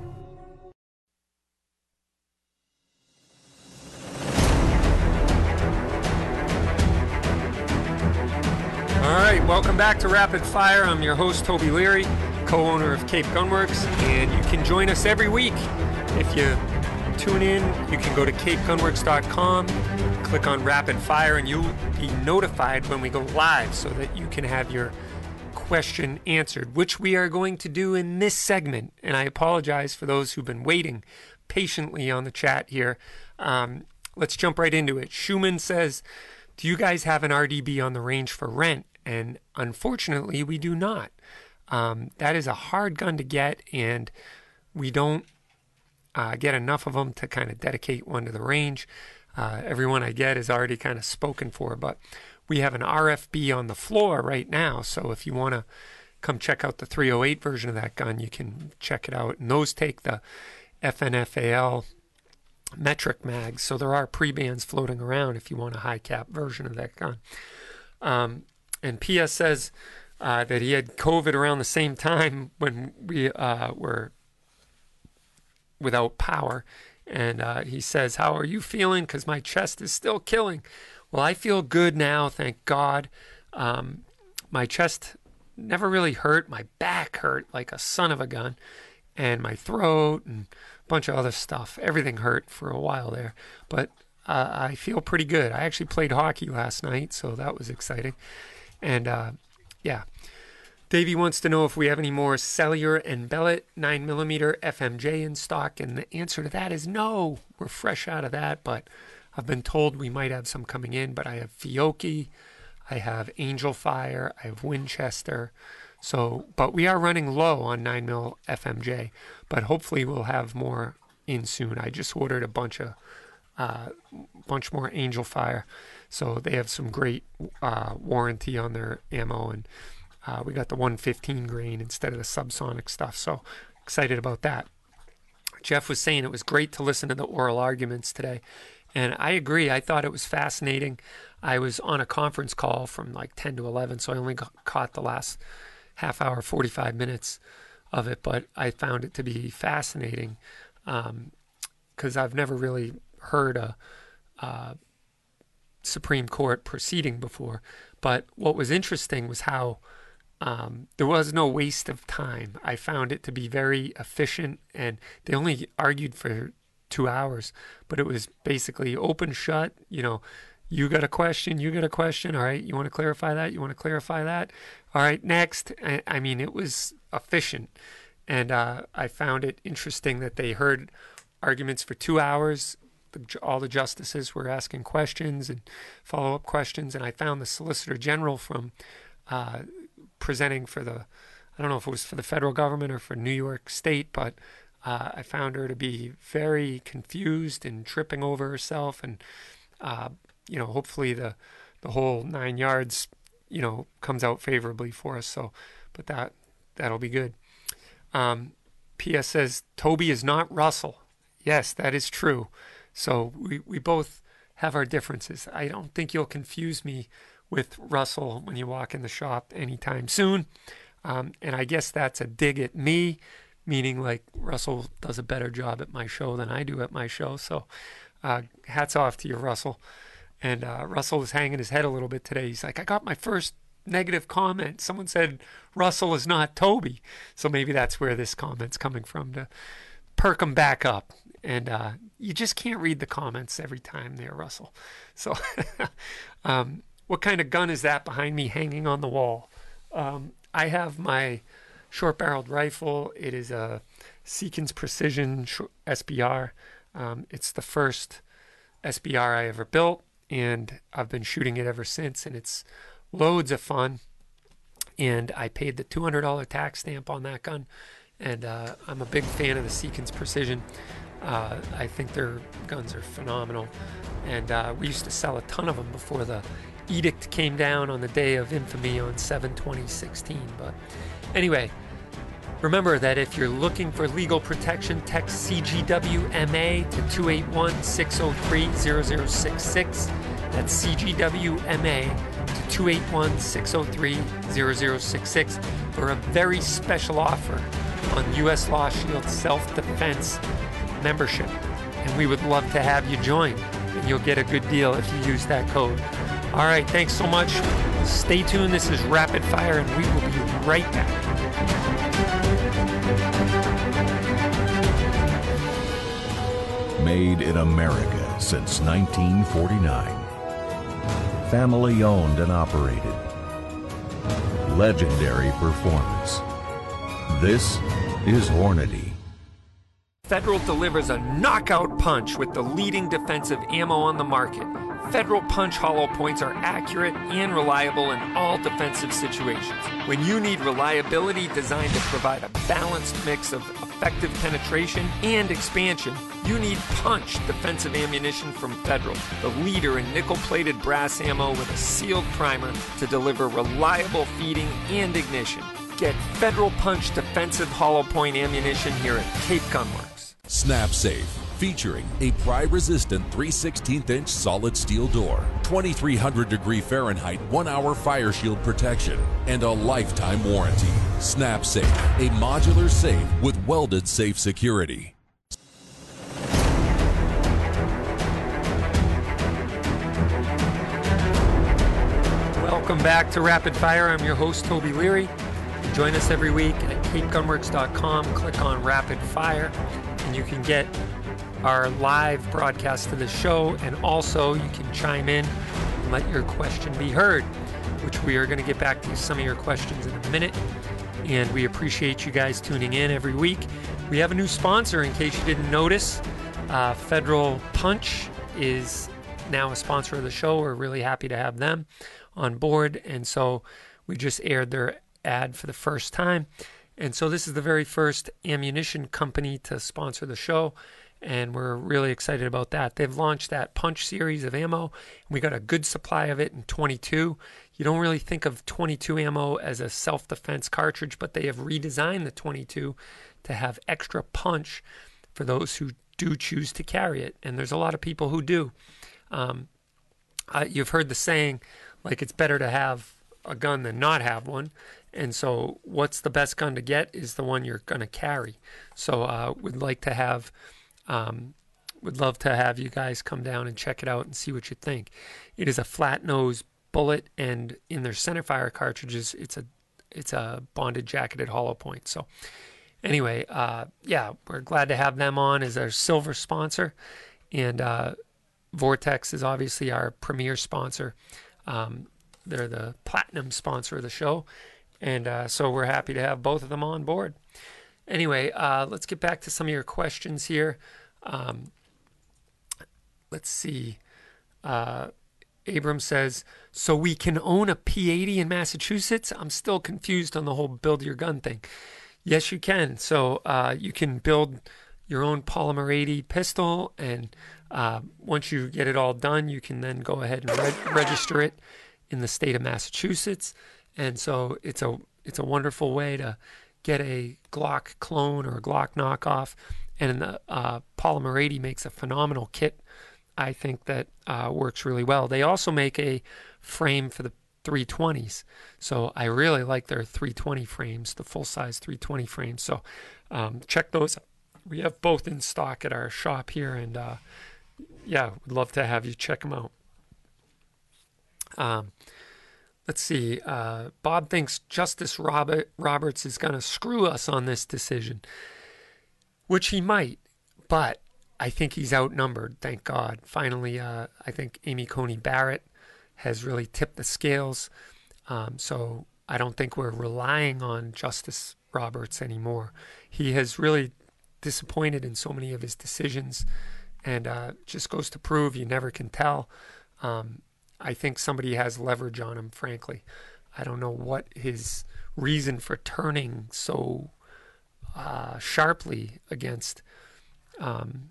All right, welcome back to Rapid Fire. I'm your host, Toby Leary, co owner of Cape Gunworks, and you can join us every week. If you tune in, you can go to capegunworks.com, click on Rapid Fire, and you'll be notified when we go live so that you can have your question answered, which we are going to do in this segment. And I apologize for those who've been waiting patiently on the chat here. Um, let's jump right into it. Schumann says, Do you guys have an RFB on the range for rent? And unfortunately, we do not. Um, that is a hard gun to get, and we don't uh, get enough of them to kind of dedicate one to the range. Uh, everyone I get is already kind of spoken for, but we have an RFB on the floor right now. So if you want to come check out the 308 version of that gun, you can check it out. And those take the FN FAL metric mags. So there are pre-bands floating around if you want a high cap version of that gun. Um, and PS says uh, that he had COVID around the same time when we uh, were without power. And uh, he says, How are you feeling? Because my chest is still killing. Well, I feel good now, thank God. Um, my chest never really hurt. My back hurt like a son of a gun. And my throat and a bunch of other stuff. Everything hurt for a while there. But uh, I feel pretty good. I actually played hockey last night, so that was exciting. And uh, yeah. Davey wants to know if we have any more Sellier and Bellot 9mm FMJ in stock, and the answer to that is no. We're fresh out of that, but I've been told we might have some coming in. But I have Fiocchi, I have Angel Fire, I have Winchester. So, but we are running low on 9mm FMJ, but hopefully we'll have more in soon. I just ordered a bunch of, uh, bunch more Angel Fire, so they have some great uh, warranty on their ammo and uh, we got the 115 grain instead of the subsonic stuff. So excited about that. Jeff was saying it was great to listen to the oral arguments today. And I agree. I thought it was fascinating. I was on a conference call from like 10 to 11, so I only got, caught the last half hour, 45 minutes of it. But I found it to be fascinating because um, I've never really heard a, a Supreme Court proceeding before. But what was interesting was how um, there was no waste of time. I found it to be very efficient, and they only argued for two hours, but it was basically open shut. You know, you got a question, you got a question. All right, you want to clarify that? You want to clarify that? All right, next. I, I mean, it was efficient, and uh, I found it interesting that they heard arguments for two hours. The, all the justices were asking questions and follow up questions, and I found the Solicitor General from uh, presenting for the, I don't know if it was for the federal government or for New York State, but uh, I found her to be very confused and tripping over herself, and uh, you know, hopefully the the whole nine yards, you know, comes out favorably for us. So, but that that'll be good. Um, P.S. says Toby is not Russell. Yes, that is true. So we we both have our differences. I don't think you'll confuse me with Russell when you walk in the shop anytime soon. Um, and I guess that's a dig at me, meaning like Russell does a better job at my show than I do at my show. So uh, hats off to you, Russell. And uh, Russell was hanging his head a little bit today. He's like, I got my first negative comment. Someone said Russell is not Toby. So maybe that's where this comment's coming from to perk him back up. And uh, you just can't read the comments every time there, Russell. So um, what kind of gun is that behind me hanging on the wall? Um, I have my short barreled rifle. It is a Seekins Precision SBR. Um, it's the first SBR I ever built, and I've been shooting it ever since, and it's loads of fun. And I paid the $200 tax stamp on that gun, and uh, I'm a big fan of the Seekins Precision. Uh, I think their guns are phenomenal, and uh, we used to sell a ton of them before the edict came down on the day of infamy on 7 2016. But anyway, Remember that if you're looking for legal protection, text CGWMA to 281 603 0066. That's CGWMA to 281 603 0066 for a very special offer on U.S. Law Shield self defense membership. And we would love to have you join. And you'll get a good deal if you use that code. All right, thanks so much. Stay tuned. This is Rapid Fire, and we will be right back. Made in America since 1949. Family owned and operated. Legendary performance. This is Hornady. Federal delivers a knockout punch with the leading defensive ammo on the market. Federal Punch hollow points are accurate and reliable in all defensive situations. When you need reliability designed to provide a balanced mix of effective penetration and expansion, you need Punch defensive ammunition from Federal, the leader in nickel plated brass ammo with a sealed primer to deliver reliable feeding and ignition. Get Federal Punch defensive hollow point ammunition here at Cape Gunworks. Snap Safe, featuring a pry resistant 3 16 inch solid steel door, 2300 degree Fahrenheit 1 hour fire shield protection, and a lifetime warranty. Snap Safe, a modular safe with welded safe security. Welcome back to Rapid Fire. I'm your host, Toby Leary. Join us every week at capegunworks.com. Click on Rapid Fire, and you can get our live broadcast of the show. And also, you can chime in and let your question be heard, which we are going to get back to some of your questions in a minute. And we appreciate you guys tuning in every week. We have a new sponsor, in case you didn't notice. Uh, Federal Punch is now a sponsor of the show. We're really happy to have them on board. And so we just aired their ad for the first time. And so this is the very first ammunition company to sponsor the show. And we're really excited about that. They've launched that punch series of ammo. We got a good supply of it in 22. You don't really think of 22 ammo as a self defense cartridge, but they have redesigned the 22 to have extra punch for those who do choose to carry it. And there's a lot of people who do. Um, uh, you've heard the saying, like it's better to have a gun than not have one. And so, what's the best gun to get is the one you're going to carry. So, uh, would like to have, um, would love to have you guys come down and check it out and see what you think. It is a flat nose bullet, and in their centerfire cartridges, it's a it's a bonded jacketed hollow point. So, anyway, uh, yeah, we're glad to have them on as our silver sponsor, and uh, Vortex is obviously our premier sponsor. Um, they're the platinum sponsor of the show. And uh, so we're happy to have both of them on board. Anyway, uh, let's get back to some of your questions here. Um, let's see. Uh, Abram says, So we can own a P80 in Massachusetts? I'm still confused on the whole build your gun thing. Yes, you can. So uh, you can build your own polymer 80 pistol, and uh, once you get it all done, you can then go ahead and re- register it in the state of Massachusetts. And so it's a it's a wonderful way to get a Glock clone or a Glock knockoff. And the uh, Polymer 80 makes a phenomenal kit. I think that uh, works really well. They also make a frame for the 320s. So I really like their 320 frames, the full size 320 frames. So um, check those. We have both in stock at our shop here, and uh, yeah, would love to have you check them out. Um, let's see. Uh, Bob thinks Justice Robert Roberts is going to screw us on this decision, which he might, but I think he's outnumbered. Thank God. Finally, uh, I think Amy Coney Barrett has really tipped the scales. Um, so I don't think we're relying on Justice Roberts anymore. He has really disappointed in so many of his decisions, and uh, just goes to prove you never can tell. Um, I think somebody has leverage on him, frankly. I don't know what his reason for turning so uh, sharply against, um,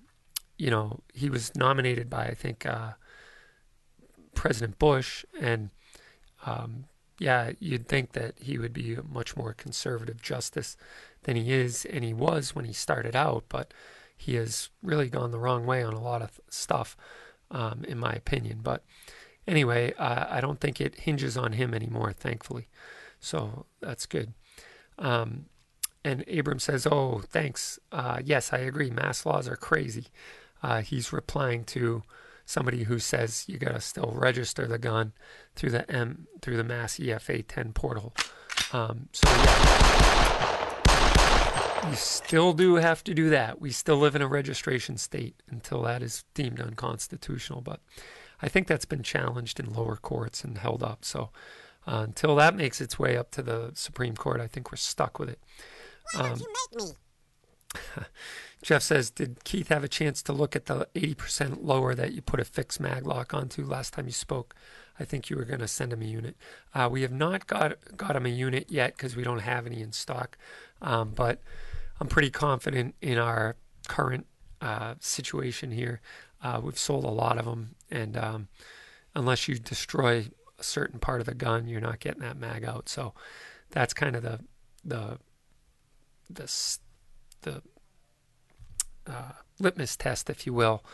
you know, he was nominated by, I think, uh, President Bush, and um, yeah, you'd think that he would be a much more conservative justice than he is and he was when he started out, but he has really gone the wrong way on a lot of stuff, um, in my opinion. But anyway, I don't think it hinges on him anymore, thankfully. So that's good. Um, and Abram says, "Oh, thanks. Uh, yes, I agree. Mass laws are crazy." Uh, he's replying to somebody who says you got to still register the gun through the M through the Mass EFA 10 portal. Um, so yeah, you still do have to do that. We still live in a registration state until that is deemed unconstitutional. But I think that's been challenged in lower courts and held up. So uh, until that makes its way up to the Supreme Court, I think we're stuck with it. Um, you make me? Jeff says, did Keith have a chance to look at the 80% lower that you put a fixed mag lock onto last time you spoke? I think you were going to send him a unit. Uh, we have not got got him a unit yet because we don't have any in stock, um, but I'm pretty confident in our current uh, situation here. Uh, we've sold a lot of them, and um, unless you destroy a certain part of the gun, you're not getting that mag out. So that's kind of the the the the uh, litmus test, if you will.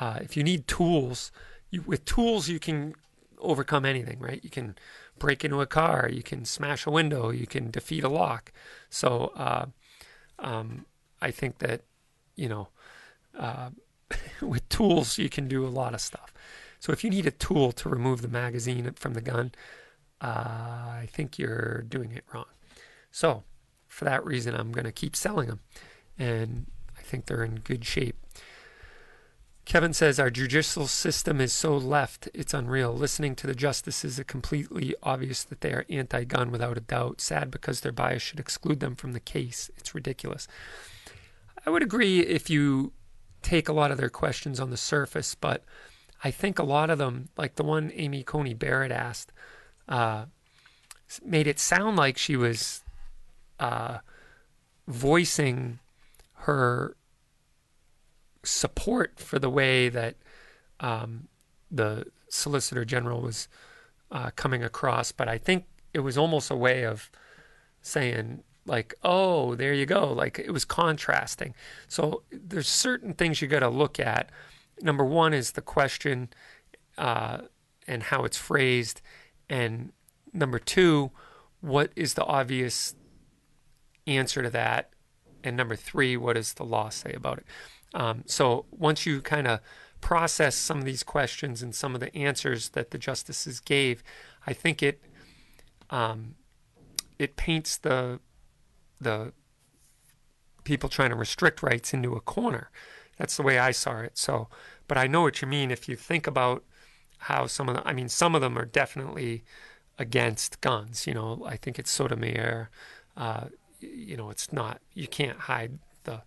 Uh, if you need tools, you, with tools you can overcome anything, right? You can break into a car, you can smash a window, you can defeat a lock. So uh, um, I think that you know uh, with tools you can do a lot of stuff. So if you need a tool to remove the magazine from the gun, uh, I think you're doing it wrong. So for that reason, I'm going to keep selling them. And I think they're in good shape. Kevin says our judicial system is so left, it's unreal. Listening to the justices, it's completely obvious that they are anti gun without a doubt. Sad because their bias should exclude them from the case. It's ridiculous. I would agree if you take a lot of their questions on the surface, but I think a lot of them, like the one Amy Coney Barrett asked, uh, made it sound like she was uh, voicing her support for the way that um, the Solicitor General was uh, coming across, but I think it was almost a way of saying, like, oh, there you go. Like it was contrasting. So there's certain things you got to look at. Number one is the question uh, and how it's phrased. And number two, what is the obvious answer to that? And number three, what does the law say about it? Um, so once you kind of process some of these questions and some of the answers that the justices gave, I think it um, it paints the the people trying to restrict rights into a corner. That's the way I saw it. So, but I know what you mean. If you think about how some of the, I mean, some of them are definitely against guns. You know, I think it's Sotomayor. Uh, you know, it's not. You can't hide the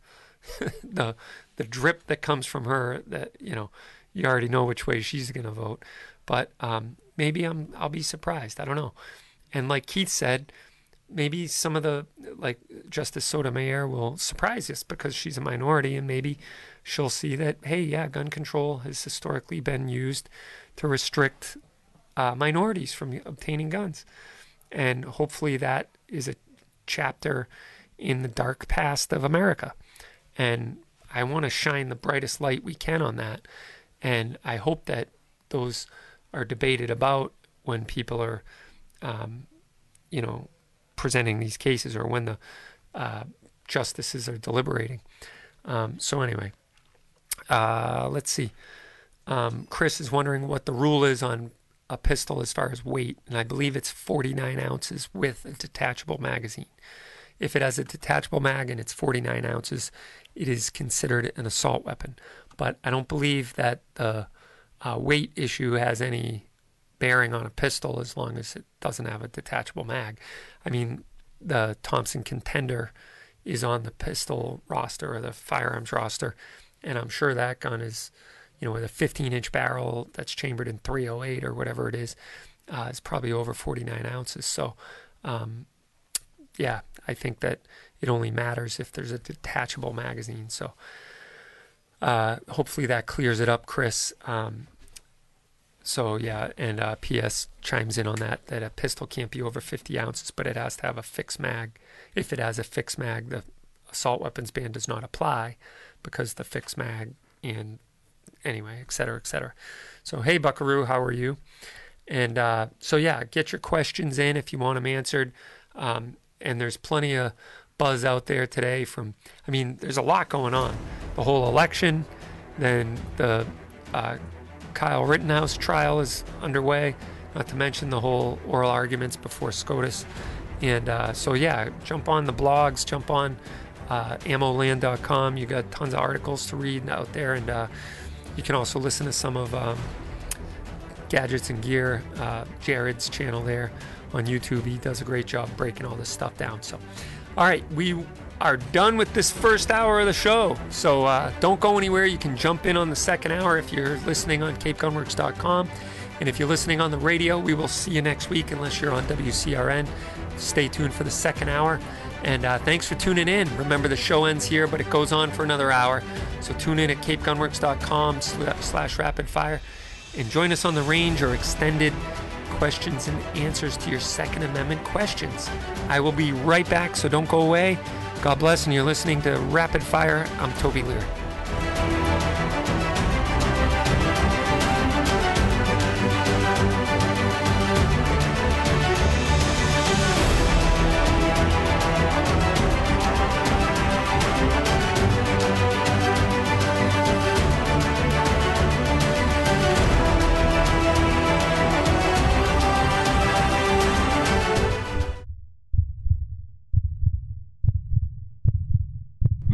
the the drip that comes from her that you know you already know which way she's going to vote but um, maybe I'm I'll be surprised I don't know and like Keith said maybe some of the like Justice Sotomayor will surprise us because she's a minority and maybe she'll see that hey yeah gun control has historically been used to restrict uh, minorities from obtaining guns and hopefully that is a chapter in the dark past of America and I want to shine the brightest light we can on that. And I hope that those are debated about when people are, um, you know, presenting these cases or when the uh, justices are deliberating. Um, so, anyway, uh, let's see. Um, Chris is wondering what the rule is on a pistol as far as weight, and I believe it's 49 ounces with a detachable magazine. If it has a detachable mag and it's 49 ounces, it is considered an assault weapon. But I don't believe that the uh, weight issue has any bearing on a pistol as long as it doesn't have a detachable mag. I mean, the Thompson Contender is on the pistol roster or the firearms roster, and I'm sure that gun is, you know, with a 15 inch barrel that's chambered in 308 or whatever it is, uh, is probably over 49 ounces. So, um, yeah, I think that it only matters if there's a detachable magazine. So uh, hopefully that clears it up, Chris. Um, so yeah, and uh, PS chimes in on that that a pistol can't be over 50 ounces, but it has to have a fixed mag. If it has a fixed mag, the assault weapons ban does not apply because the fixed mag and anyway, et cetera, et cetera. So hey, Buckaroo, how are you? And uh, so yeah, get your questions in if you want them answered. Um, and there's plenty of buzz out there today from. I mean, there's a lot going on. The whole election, then the uh, Kyle Rittenhouse trial is underway, not to mention the whole oral arguments before SCOTUS. And uh, so, yeah, jump on the blogs, jump on uh, ammoland.com. You got tons of articles to read out there, and uh, you can also listen to some of um, Gadgets and Gear, uh, Jared's channel there on YouTube. He does a great job breaking all this stuff down. So, all right, we are done with this first hour of the show. So uh, don't go anywhere. You can jump in on the second hour if you're listening on CapeGunworks.com. And if you're listening on the radio, we will see you next week unless you're on WCRN. Stay tuned for the second hour. And uh, thanks for tuning in. Remember, the show ends here, but it goes on for another hour. So tune in at capegunworks.com slash rapid fire and join us on the range or extended questions and answers to your Second Amendment questions. I will be right back, so don't go away. God bless, and you're listening to Rapid Fire. I'm Toby Leary.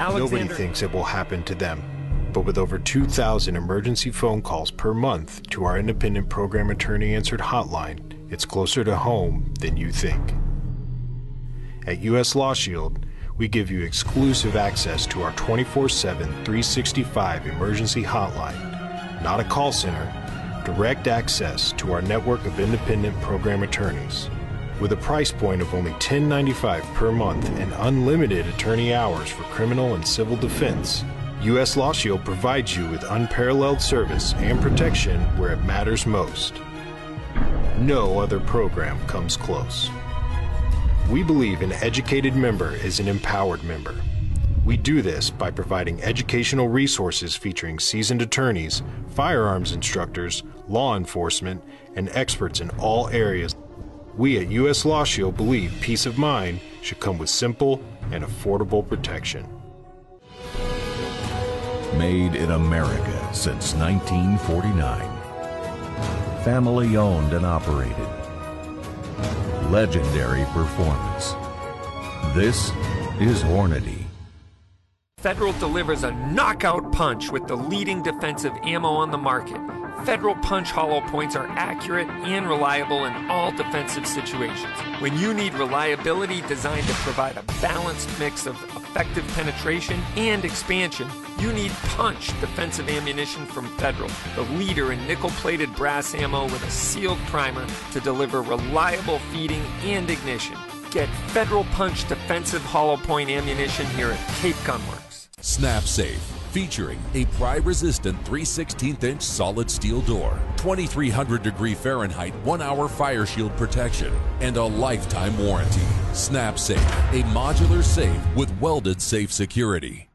Nobody thinks it will happen to them. But with over 2,000 emergency phone calls per month to our independent program attorney answered hotline, it's closer to home than you think. At US Law Shield, we give you exclusive access to our 24 7, 365 emergency hotline, not a call center, direct access to our network of independent program attorneys. With a price point of only $10.95 per month and unlimited attorney hours for criminal and civil defense, U.S. Law Shield provides you with unparalleled service and protection where it matters most. No other program comes close. We believe an educated member is an empowered member. We do this by providing educational resources featuring seasoned attorneys, firearms instructors, law enforcement, and experts in all areas. We at U.S. Law Shield believe peace of mind should come with simple and affordable protection. Made in America since 1949. Family owned and operated. Legendary performance. This is Hornady. Federal delivers a knockout punch with the leading defensive ammo on the market. Federal Punch hollow points are accurate and reliable in all defensive situations. When you need reliability designed to provide a balanced mix of effective penetration and expansion, you need Punch defensive ammunition from Federal, the leader in nickel plated brass ammo with a sealed primer to deliver reliable feeding and ignition. Get Federal Punch defensive hollow point ammunition here at Cape Gunworks. Snap Safe, featuring a pry resistant 3 16th inch solid steel door, 2300 degree Fahrenheit 1 hour fire shield protection, and a lifetime warranty. Snap Safe, a modular safe with welded safe security.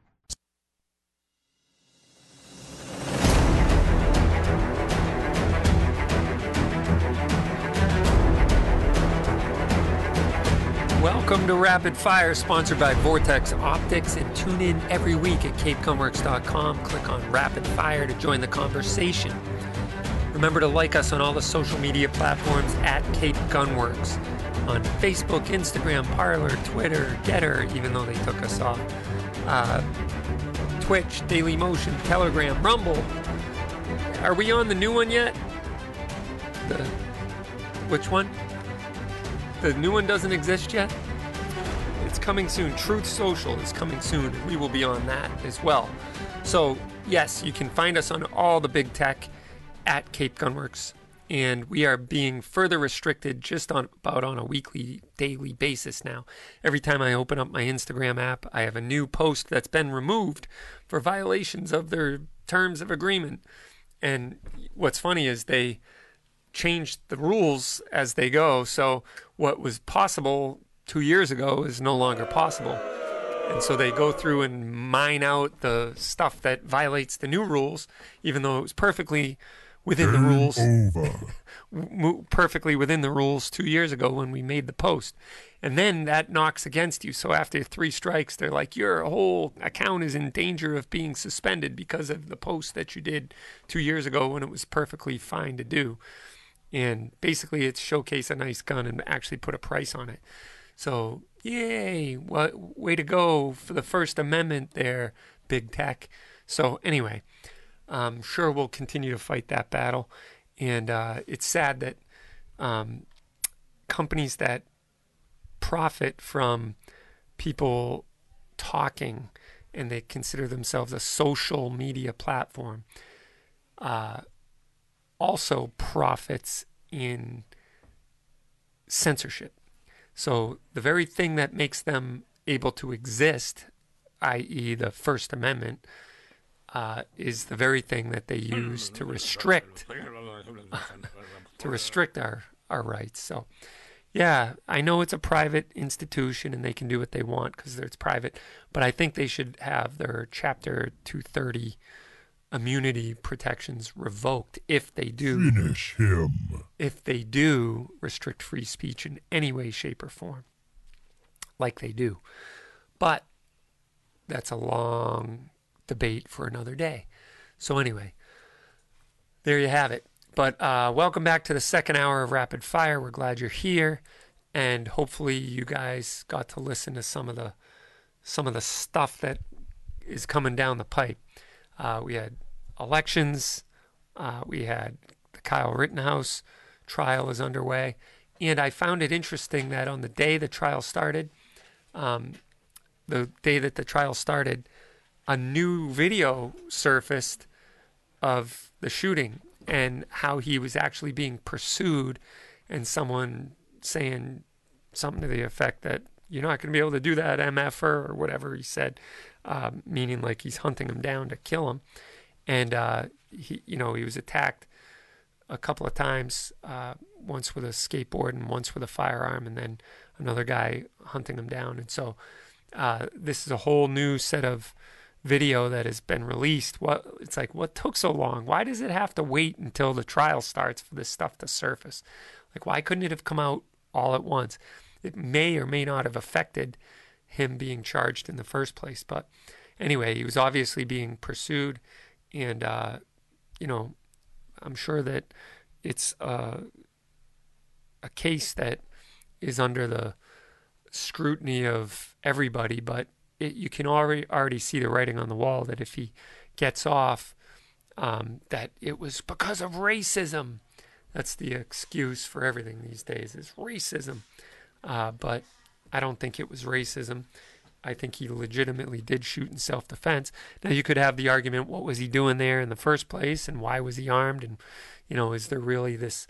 Welcome to Rapid Fire, sponsored by Vortex Optics, and tune in every week at CapeGunworks.com. Click on Rapid Fire to join the conversation. Remember to like us on all the social media platforms at Cape Gunworks on Facebook, Instagram, Parler, Twitter, GETTR, even though they took us off, uh, Twitch, Daily Motion, Telegram, Rumble. Are we on the new one yet? The which one? The new one doesn't exist yet. It's coming soon. Truth Social is coming soon. We will be on that as well. So yes, you can find us on all the big tech at Cape Gunworks, and we are being further restricted just on about on a weekly, daily basis now. Every time I open up my Instagram app, I have a new post that's been removed for violations of their terms of agreement. And what's funny is they change the rules as they go. So what was possible two years ago is no longer possible. And so they go through and mine out the stuff that violates the new rules, even though it was perfectly within the rules. mo- perfectly within the rules two years ago when we made the post. And then that knocks against you. So after three strikes, they're like, your whole account is in danger of being suspended because of the post that you did two years ago when it was perfectly fine to do. And basically, it's showcase a nice gun and actually put a price on it. So, yay! What way to go for the First Amendment there, big tech. So, anyway, I'm sure we'll continue to fight that battle. And uh, it's sad that um, companies that profit from people talking and they consider themselves a social media platform uh, also profits in censorship. So the very thing that makes them able to exist, i.e., the First Amendment, uh, is the very thing that they use to restrict to restrict our our rights. So, yeah, I know it's a private institution and they can do what they want because it's private, but I think they should have their Chapter 230 immunity protections revoked if they do Finish him. if they do restrict free speech in any way, shape, or form, like they do. But that's a long debate for another day. So, anyway, there you have it. But uh, welcome back to the second hour of Rapid Fire. We're glad you're here, and hopefully, you guys got to listen to some of the some of the stuff that is coming down the pipe. Uh, we had elections. Uh, we had the Kyle Rittenhouse trial is underway, and I found it interesting that on the day the trial started, um, the day that the trial started, a new video surfaced of the shooting and how he was actually being pursued, and someone saying something to the effect that you're not going to be able to do that, MFer, or whatever he said, uh, meaning like he's hunting him down to kill him. And uh, he, you know, he was attacked a couple of times, uh, once with a skateboard and once with a firearm, and then another guy hunting him down. And so uh, this is a whole new set of video that has been released. What it's like, what took so long? Why does it have to wait until the trial starts for this stuff to surface? Like, why couldn't it have come out all at once? It may or may not have affected him being charged in the first place. But anyway, he was obviously being pursued, and uh, you know, I'm sure that it's uh, a case that is under the scrutiny of everybody, but it, you can already already see the writing on the wall that if he gets off, um, that it was because of racism. That's the excuse for everything these days is racism. Uh, but I don't think it was racism. I think he legitimately did shoot in self defense. Now, you could have the argument what was he doing there in the first place and why was he armed? And, you know, is there really this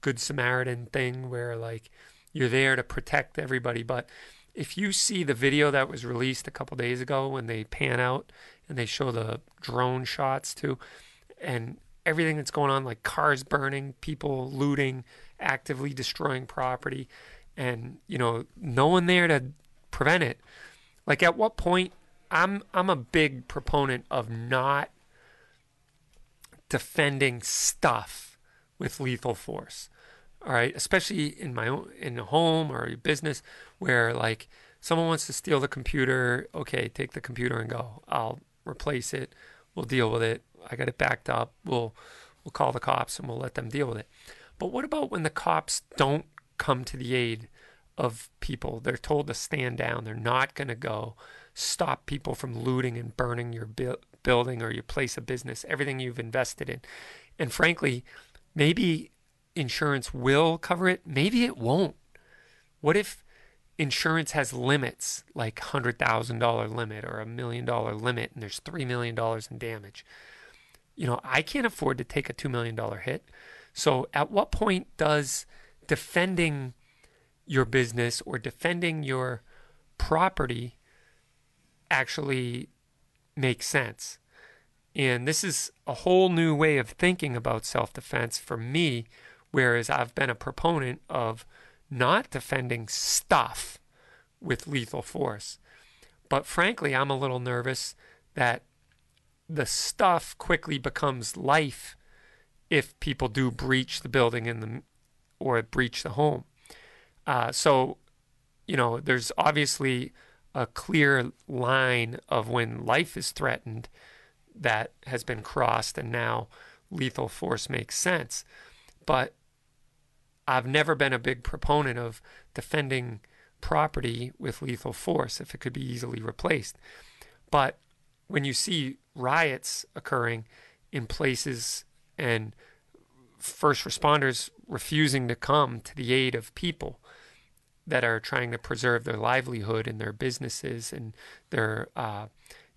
Good Samaritan thing where, like, you're there to protect everybody? But if you see the video that was released a couple days ago when they pan out and they show the drone shots too, and everything that's going on, like cars burning, people looting, actively destroying property, and you know, no one there to prevent it. Like at what point I'm I'm a big proponent of not defending stuff with lethal force. All right, especially in my own in a home or a business where like someone wants to steal the computer. Okay, take the computer and go. I'll replace it. We'll deal with it. I got it backed up. We'll we'll call the cops and we'll let them deal with it. But what about when the cops don't come to the aid of people? They're told to stand down. They're not going to go stop people from looting and burning your bu- building or your place of business, everything you've invested in. And frankly, maybe insurance will cover it, maybe it won't. What if insurance has limits like $100,000 limit or a million dollar limit and there's $3 million in damage? You know, I can't afford to take a $2 million hit. So at what point does defending your business or defending your property actually makes sense? And this is a whole new way of thinking about self defense for me, whereas I've been a proponent of not defending stuff with lethal force. But frankly, I'm a little nervous that the stuff quickly becomes life if people do breach the building in the or breach the home. Uh, so, you know, there's obviously a clear line of when life is threatened that has been crossed, and now lethal force makes sense. But I've never been a big proponent of defending property with lethal force if it could be easily replaced. But when you see riots occurring in places and first responders refusing to come to the aid of people that are trying to preserve their livelihood and their businesses and their uh,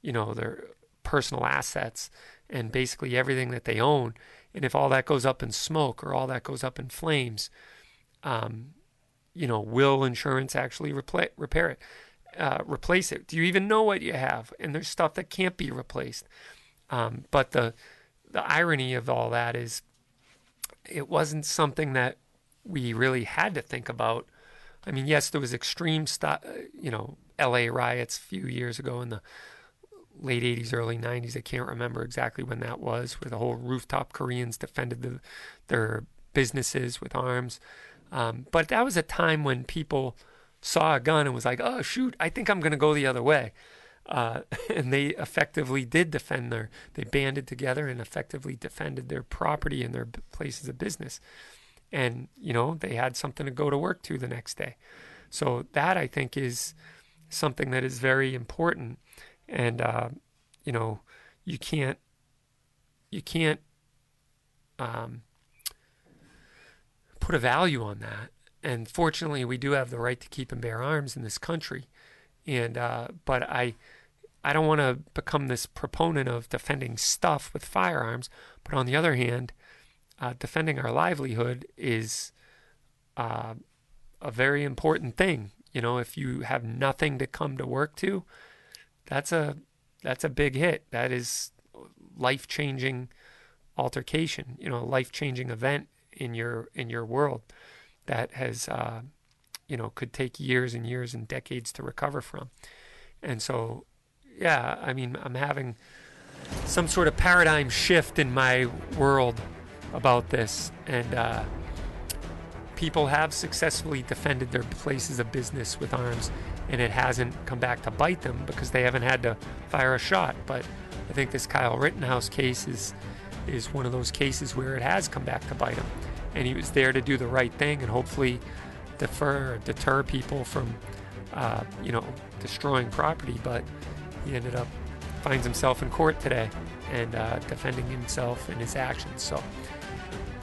you know their personal assets and basically everything that they own. And if all that goes up in smoke or all that goes up in flames um, you know will insurance actually repla- repair it uh, replace it? Do you even know what you have? And there's stuff that can't be replaced. Um, but the the irony of all that is it wasn't something that we really had to think about. I mean, yes, there was extreme stuff, you know, LA riots a few years ago in the late 80s, early 90s. I can't remember exactly when that was, where the whole rooftop Koreans defended the, their businesses with arms. Um, but that was a time when people saw a gun and was like, oh, shoot, I think I'm going to go the other way. Uh, and they effectively did defend their, they banded together and effectively defended their property and their places of business. And, you know, they had something to go to work to the next day. So that I think is something that is very important. And, uh, you know, you can't, you can't um, put a value on that. And fortunately, we do have the right to keep and bear arms in this country. And, uh, but I, I don't want to become this proponent of defending stuff with firearms, but on the other hand, uh, defending our livelihood is uh, a very important thing. You know, if you have nothing to come to work to, that's a that's a big hit. That is life changing altercation. You know, a life changing event in your in your world that has uh, you know could take years and years and decades to recover from. And so yeah, I mean, I'm having some sort of paradigm shift in my world about this, and uh, people have successfully defended their places of business with arms, and it hasn't come back to bite them because they haven't had to fire a shot. But I think this Kyle Rittenhouse case is is one of those cases where it has come back to bite him, and he was there to do the right thing and hopefully defer deter people from uh, you know destroying property, but he ended up finds himself in court today and uh, defending himself and his actions. So,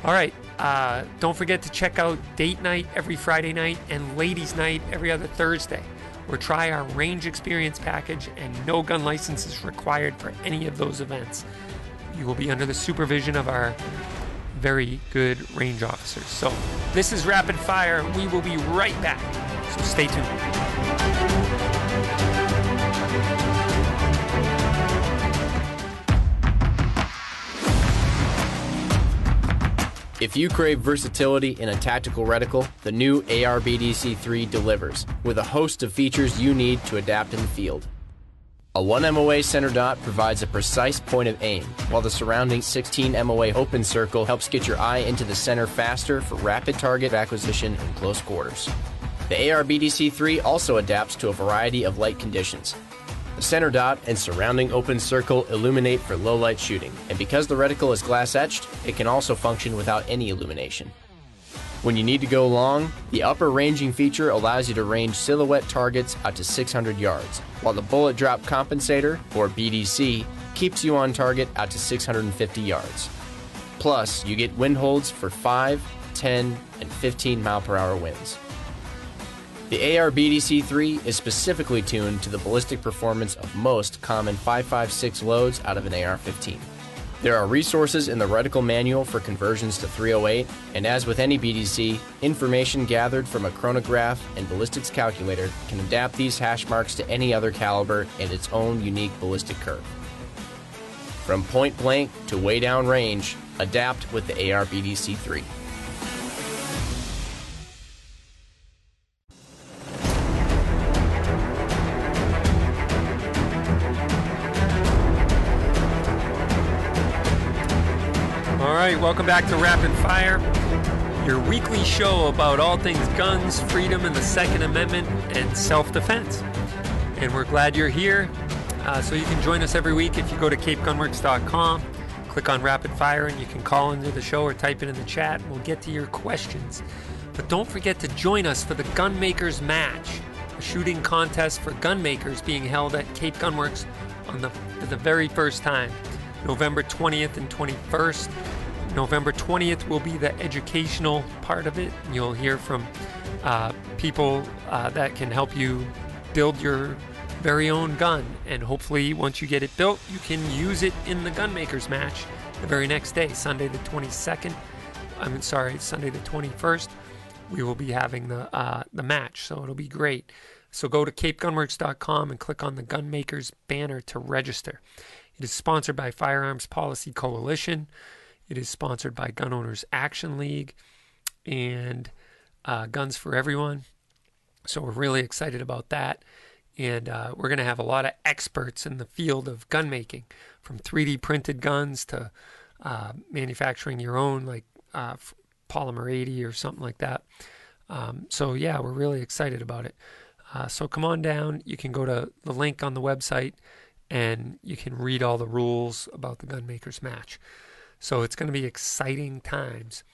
all right, uh, don't forget to check out date night every Friday night and ladies' night every other Thursday, or try our range experience package and no gun license is required for any of those events. You will be under the supervision of our very good range officers. So, this is Rapid Fire. We will be right back. So, stay tuned. If you crave versatility in a tactical reticle, the new ARBDC 3 delivers, with a host of features you need to adapt in the field. A 1 MOA center dot provides a precise point of aim, while the surrounding 16 MOA open circle helps get your eye into the center faster for rapid target acquisition in close quarters. The ARBDC3 also adapts to a variety of light conditions. The center dot and surrounding open circle illuminate for low light shooting, and because the reticle is glass etched, it can also function without any illumination. When you need to go long, the upper ranging feature allows you to range silhouette targets out to 600 yards, while the bullet drop compensator, or BDC, keeps you on target out to 650 yards. Plus, you get wind holds for 5, 10, and 15 mile per hour winds. The AR BDC-3 is specifically tuned to the ballistic performance of most common 5.56 loads out of an AR-15. There are resources in the reticle manual for conversions to 308, and as with any BDC, information gathered from a chronograph and ballistics calculator can adapt these hash marks to any other caliber and its own unique ballistic curve. From point blank to way down range, adapt with the AR BDC 3. Welcome back to Rapid Fire, your weekly show about all things guns, freedom, and the Second Amendment and self defense. And we're glad you're here. Uh, so you can join us every week if you go to capegunworks.com, click on Rapid Fire, and you can call into the show or type it in the chat. And we'll get to your questions. But don't forget to join us for the Gunmakers Match, a shooting contest for gunmakers being held at Cape Gunworks on the, for the very first time. November 20th and 21st. November 20th will be the educational part of it. You'll hear from uh, people uh, that can help you build your very own gun. And hopefully, once you get it built, you can use it in the Gunmakers match the very next day, Sunday the 22nd. I'm sorry, Sunday the 21st. We will be having the uh, the match, so it'll be great. So go to capegunworks.com and click on the Gunmakers banner to register. It is sponsored by Firearms Policy Coalition. It is sponsored by Gun Owners Action League and uh, Guns for Everyone. So we're really excited about that. And uh, we're going to have a lot of experts in the field of gun making, from 3D printed guns to uh, manufacturing your own, like uh, Polymer 80 or something like that. Um, so, yeah, we're really excited about it. Uh, so, come on down. You can go to the link on the website and you can read all the rules about the gunmakers match. So it's going to be exciting times.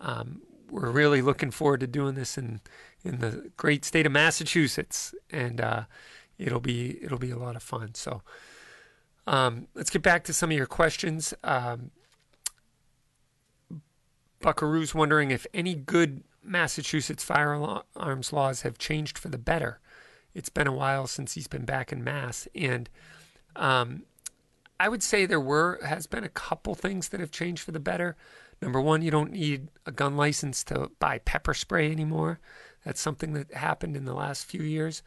Um, we're really looking forward to doing this in in the great state of Massachusetts, and uh, it'll be it'll be a lot of fun. So um, let's get back to some of your questions. Um, Buckaroo's wondering if any good Massachusetts firearms laws have changed for the better. It's been a while since he's been back in Mass, and um, I would say there were has been a couple things that have changed for the better. Number one, you don't need a gun license to buy pepper spray anymore. That's something that happened in the last few years.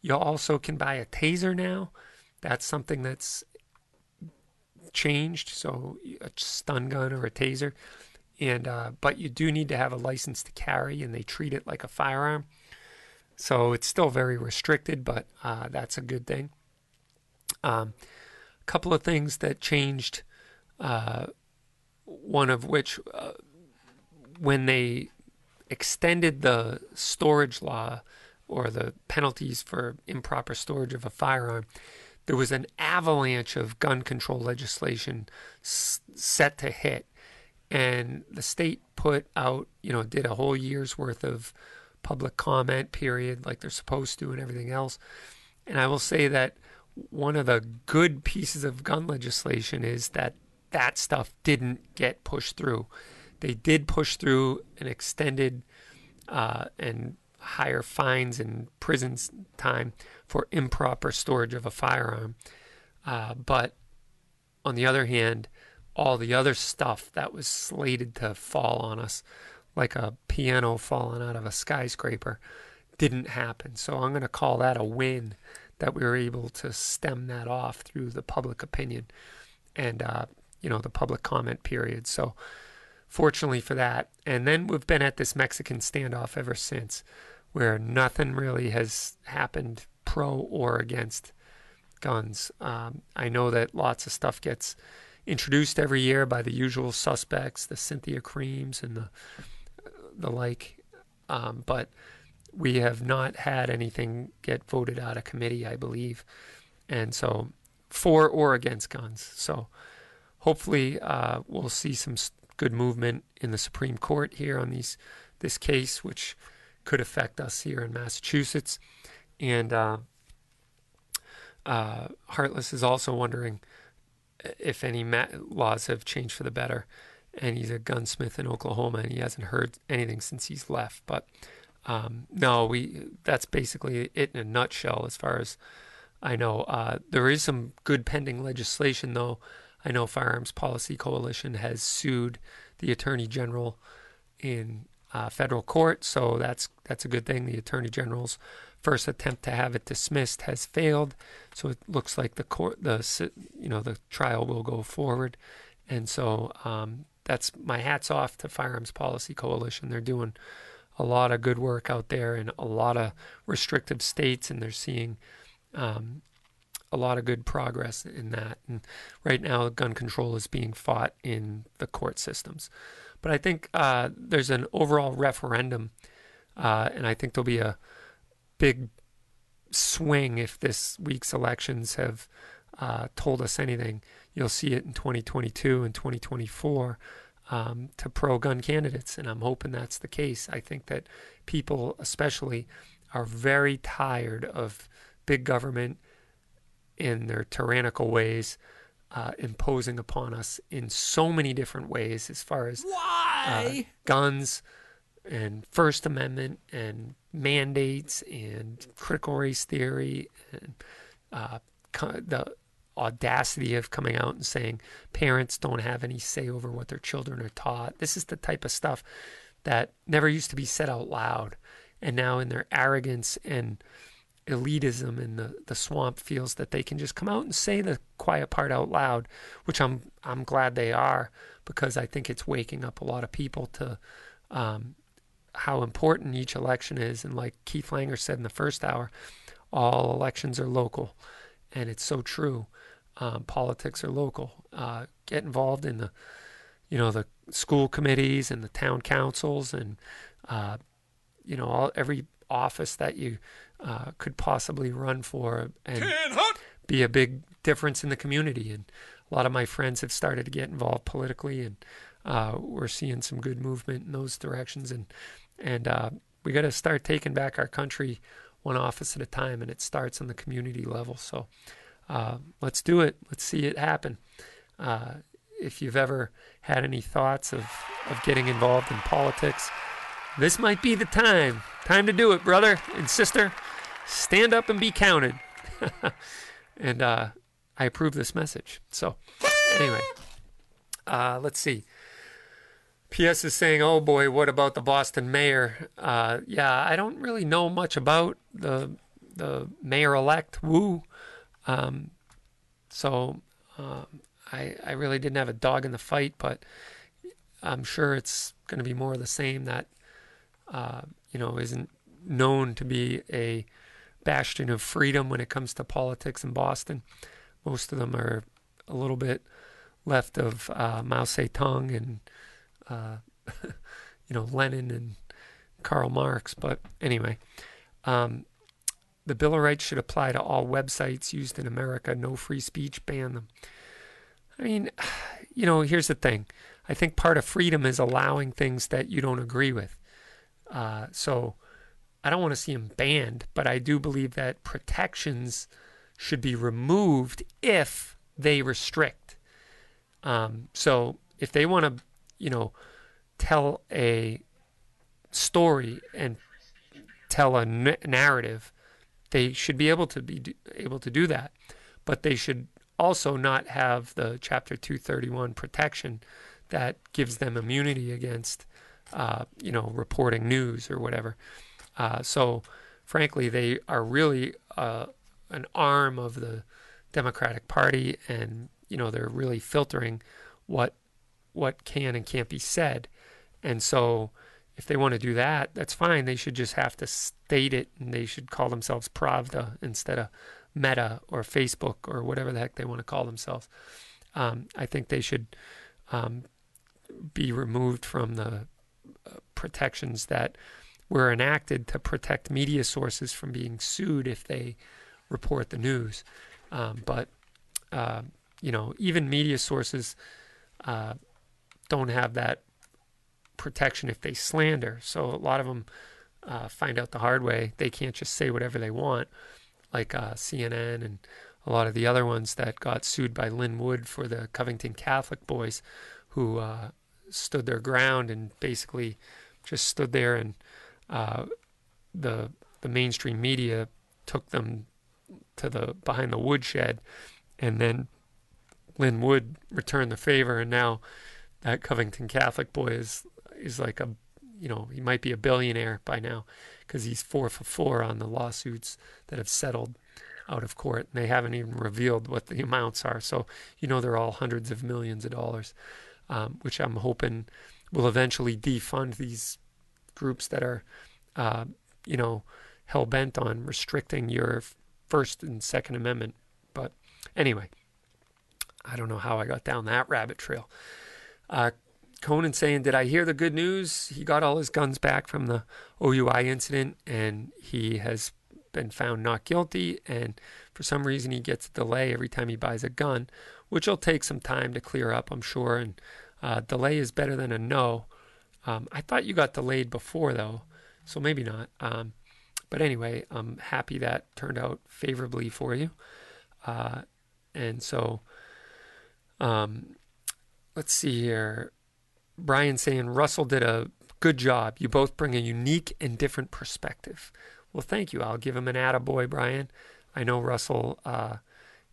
You also can buy a taser now. That's something that's changed. So a stun gun or a taser, and uh, but you do need to have a license to carry, and they treat it like a firearm. So it's still very restricted, but uh, that's a good thing. Um, couple of things that changed. Uh, one of which, uh, when they extended the storage law or the penalties for improper storage of a firearm, there was an avalanche of gun control legislation s- set to hit. And the state put out, you know, did a whole year's worth of public comment period like they're supposed to and everything else. And I will say that one of the good pieces of gun legislation is that that stuff didn't get pushed through. They did push through an extended uh, and higher fines and prison time for improper storage of a firearm. Uh, but on the other hand, all the other stuff that was slated to fall on us, like a piano falling out of a skyscraper, didn't happen. So I'm going to call that a win that we were able to stem that off through the public opinion and uh, you know the public comment period. So fortunately for that, and then we've been at this Mexican standoff ever since, where nothing really has happened pro or against guns. Um, I know that lots of stuff gets introduced every year by the usual suspects, the Cynthia Creems and the the like, um, but we have not had anything get voted out of committee, I believe, and so for or against guns. So hopefully uh, we'll see some good movement in the Supreme Court here on these this case, which could affect us here in Massachusetts. And uh, uh, Heartless is also wondering if any ma- laws have changed for the better. And he's a gunsmith in Oklahoma, and he hasn't heard anything since he's left. But um, no, we that's basically it in a nutshell, as far as I know. Uh, there is some good pending legislation, though. I know Firearms Policy Coalition has sued the Attorney General in uh, federal court, so that's that's a good thing. The Attorney General's first attempt to have it dismissed has failed, so it looks like the court, the you know, the trial will go forward, and so um, that's my hats off to Firearms Policy Coalition. They're doing a lot of good work out there in a lot of restrictive states, and they're seeing um, a lot of good progress in that. And right now, gun control is being fought in the court systems. But I think uh, there's an overall referendum, uh, and I think there'll be a big swing if this week's elections have uh, told us anything. You'll see it in 2022 and 2024 um, to pro gun candidates, and I'm hoping that's the case. I think that people, especially, are very tired of big government in their tyrannical ways. Uh, imposing upon us in so many different ways, as far as uh, guns and First Amendment and mandates and critical race theory and uh, the audacity of coming out and saying parents don't have any say over what their children are taught. This is the type of stuff that never used to be said out loud. And now, in their arrogance and elitism in the, the swamp, feels that they can just come out and say the quiet part out loud, which I'm I'm glad they are because I think it's waking up a lot of people to um, how important each election is. And like Keith Langer said in the first hour, all elections are local, and it's so true. Um, politics are local. Uh, get involved in the, you know, the school committees and the town councils, and uh, you know, all every office that you uh, could possibly run for, and be a big difference in the community. And a lot of my friends have started to get involved politically, and uh, we're seeing some good movement in those directions. And and uh, we got to start taking back our country one office at a time, and it starts on the community level. So uh, let's do it. Let's see it happen. Uh, if you've ever had any thoughts of, of getting involved in politics, this might be the time. Time to do it, brother and sister. Stand up and be counted. and uh, I approve this message. So, anyway, uh, let's see. PS is saying, "Oh boy, what about the Boston mayor?" Uh, yeah, I don't really know much about the the mayor-elect Wu, um, so um, I I really didn't have a dog in the fight, but I'm sure it's going to be more of the same. That uh, you know isn't known to be a bastion of freedom when it comes to politics in Boston. Most of them are a little bit left of uh, Mao Zedong and uh, you know, Lenin and Karl Marx. But anyway, um, the Bill of Rights should apply to all websites used in America. No free speech, ban them. I mean, you know, here's the thing. I think part of freedom is allowing things that you don't agree with. Uh, so I don't want to see them banned, but I do believe that protections should be removed if they restrict. Um, so if they want to you know, tell a story and tell a narrative, they should be able to be able to do that. But they should also not have the Chapter 231 protection that gives them immunity against, uh, you know, reporting news or whatever. Uh, so, frankly, they are really uh, an arm of the Democratic Party, and you know, they're really filtering what what can and can't be said. And so if they want to do that, that's fine. They should just have to state it and they should call themselves Pravda instead of Meta or Facebook or whatever the heck they want to call themselves. Um, I think they should um, be removed from the uh, protections that were enacted to protect media sources from being sued if they report the news. Um, but uh, you know, even media sources uh, don't have that protection if they slander. So a lot of them uh, find out the hard way. They can't just say whatever they want, like uh, CNN and a lot of the other ones that got sued by Lin Wood for the Covington Catholic boys, who uh, stood their ground and basically just stood there and uh, the the mainstream media took them to the behind the woodshed, and then Lin Wood returned the favor, and now that Covington Catholic boy is is like a you know he might be a billionaire by now because he's four for four on the lawsuits that have settled out of court, and they haven't even revealed what the amounts are. So you know they're all hundreds of millions of dollars, um, which I'm hoping will eventually defund these groups that are, uh, you know, hell bent on restricting your First and Second Amendment. But anyway, I don't know how I got down that rabbit trail. Uh, Conan saying, Did I hear the good news? He got all his guns back from the OUI incident and he has been found not guilty. And for some reason, he gets a delay every time he buys a gun, which will take some time to clear up, I'm sure. And uh, delay is better than a no. Um, I thought you got delayed before, though, so maybe not. Um, but anyway, I'm happy that turned out favorably for you. Uh, and so, um, let's see here. Brian saying Russell did a good job. You both bring a unique and different perspective. Well, thank you. I'll give him an attaboy, Brian. I know Russell uh,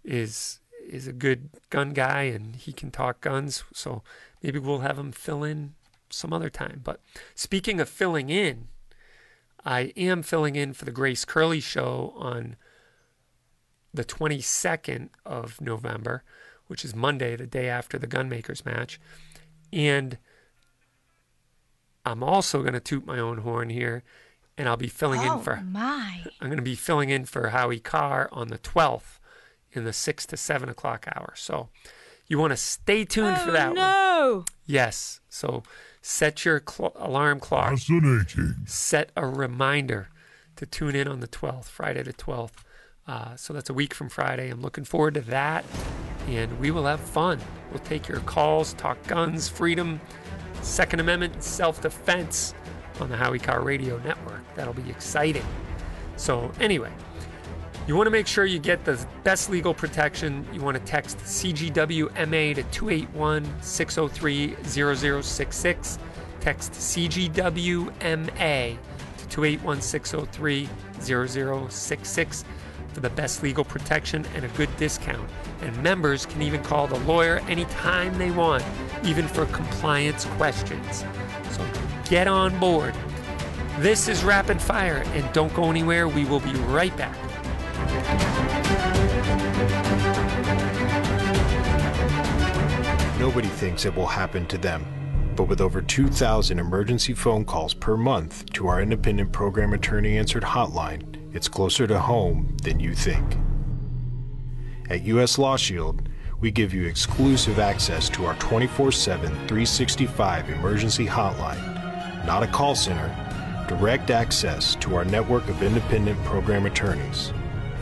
is is a good gun guy and he can talk guns, so maybe we'll have him fill in some other time. But speaking of filling in, I am filling in for the Grace Curley show on the 22nd of November, which is Monday, the day after the Gunmakers match. And I'm also going to toot my own horn here, and I'll be filling oh, in for my. I'm going to be filling in for Howie Carr on the 12th in the six to seven o'clock hour. So you want to stay tuned oh, for that no. one. Yes. So set your cl- alarm clock. Fascinating. Set a reminder to tune in on the 12th, Friday the 12th. Uh, so that's a week from Friday. I'm looking forward to that, and we will have fun. We'll take your calls, talk guns, freedom, Second Amendment, self defense on the Howie Carr Radio Network. That'll be exciting. So, anyway, you want to make sure you get the best legal protection. You want to text CGWMA to 281 603 0066. Text CGWMA to 281 603 0066 for the best legal protection and a good discount. And members can even call the lawyer anytime they want, even for compliance questions. So get on board. This is Rapid Fire, and don't go anywhere. We will be right back. Nobody thinks it will happen to them. But with over 2,000 emergency phone calls per month to our independent program attorney answered hotline, it's closer to home than you think. At US Law Shield, we give you exclusive access to our 24 7, 365 emergency hotline, not a call center, direct access to our network of independent program attorneys.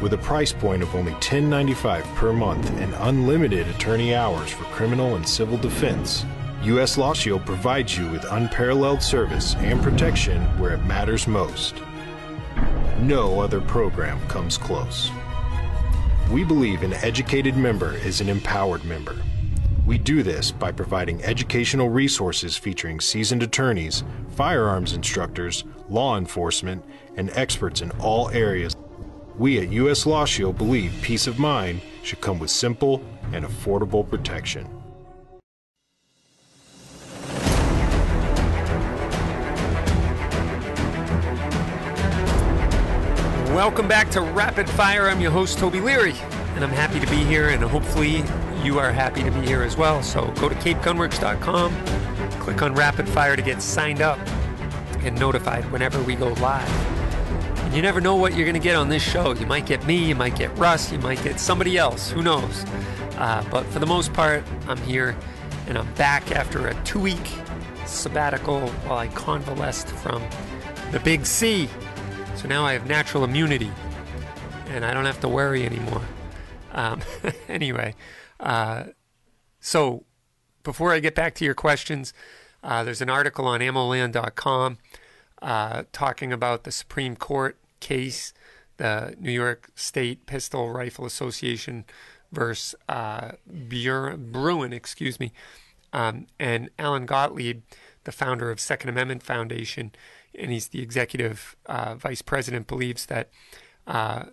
With a price point of only $10.95 per month and unlimited attorney hours for criminal and civil defense, U.S. Law Shield provides you with unparalleled service and protection where it matters most. No other program comes close. We believe an educated member is an empowered member. We do this by providing educational resources featuring seasoned attorneys, firearms instructors, law enforcement, and experts in all areas. We at U.S. Law Shield believe peace of mind should come with simple and affordable protection. Welcome back to Rapid Fire. I'm your host, Toby Leary, and I'm happy to be here, and hopefully you are happy to be here as well. So go to capegunworks.com, click on Rapid Fire to get signed up and notified whenever we go live. And You never know what you're going to get on this show. You might get me, you might get Russ, you might get somebody else. Who knows? Uh, but for the most part, I'm here and I'm back after a two week sabbatical while I convalesced from the big C. So now I have natural immunity and I don't have to worry anymore. Um, anyway, uh, so before I get back to your questions, uh, there's an article on ammoland.com uh, talking about the Supreme Court case, the New York State Pistol Rifle Association versus uh, Bruen, excuse me, um, and Alan Gottlieb, the founder of Second Amendment Foundation, and he's the executive uh, vice president, believes that uh,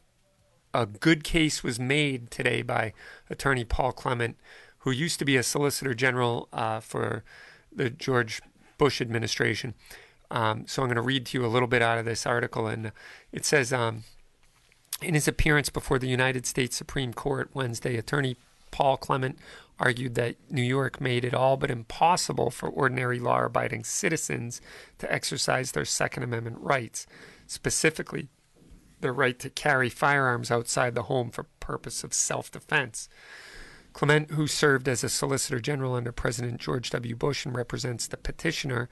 a good case was made today by attorney Paul Clement, who used to be a solicitor general uh, for the George Bush administration. Um, so I'm going to read to you a little bit out of this article, and it says. Um, in his appearance before the United States Supreme Court Wednesday, attorney Paul Clement argued that New York made it all but impossible for ordinary law abiding citizens to exercise their Second Amendment rights, specifically the right to carry firearms outside the home for purpose of self defense. Clement, who served as a Solicitor General under President George W. Bush and represents the petitioner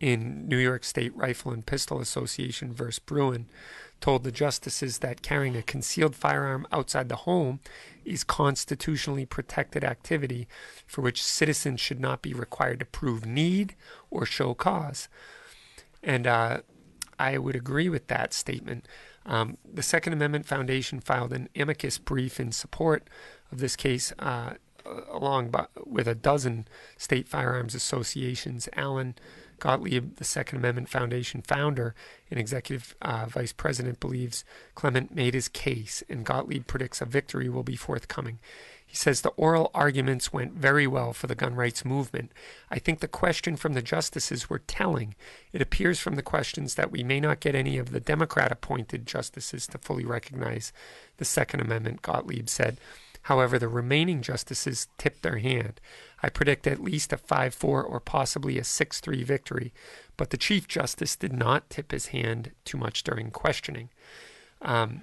in New York State Rifle and Pistol Association versus Bruen, told the justices that carrying a concealed firearm outside the home is constitutionally protected activity for which citizens should not be required to prove need or show cause. And uh, I would agree with that statement. Um, the Second Amendment Foundation filed an amicus brief in support of this case, uh, along with a dozen state firearms associations. Alan Gottlieb, the Second Amendment Foundation founder and executive uh, vice president, believes Clement made his case, and Gottlieb predicts a victory will be forthcoming. He says the oral arguments went very well for the gun rights movement. I think the question from the justices were telling. It appears from the questions that we may not get any of the Democrat appointed justices to fully recognize the Second Amendment, Gottlieb said. However, the remaining justices tipped their hand. I predict at least a 5 4 or possibly a 6 3 victory, but the Chief Justice did not tip his hand too much during questioning. Um,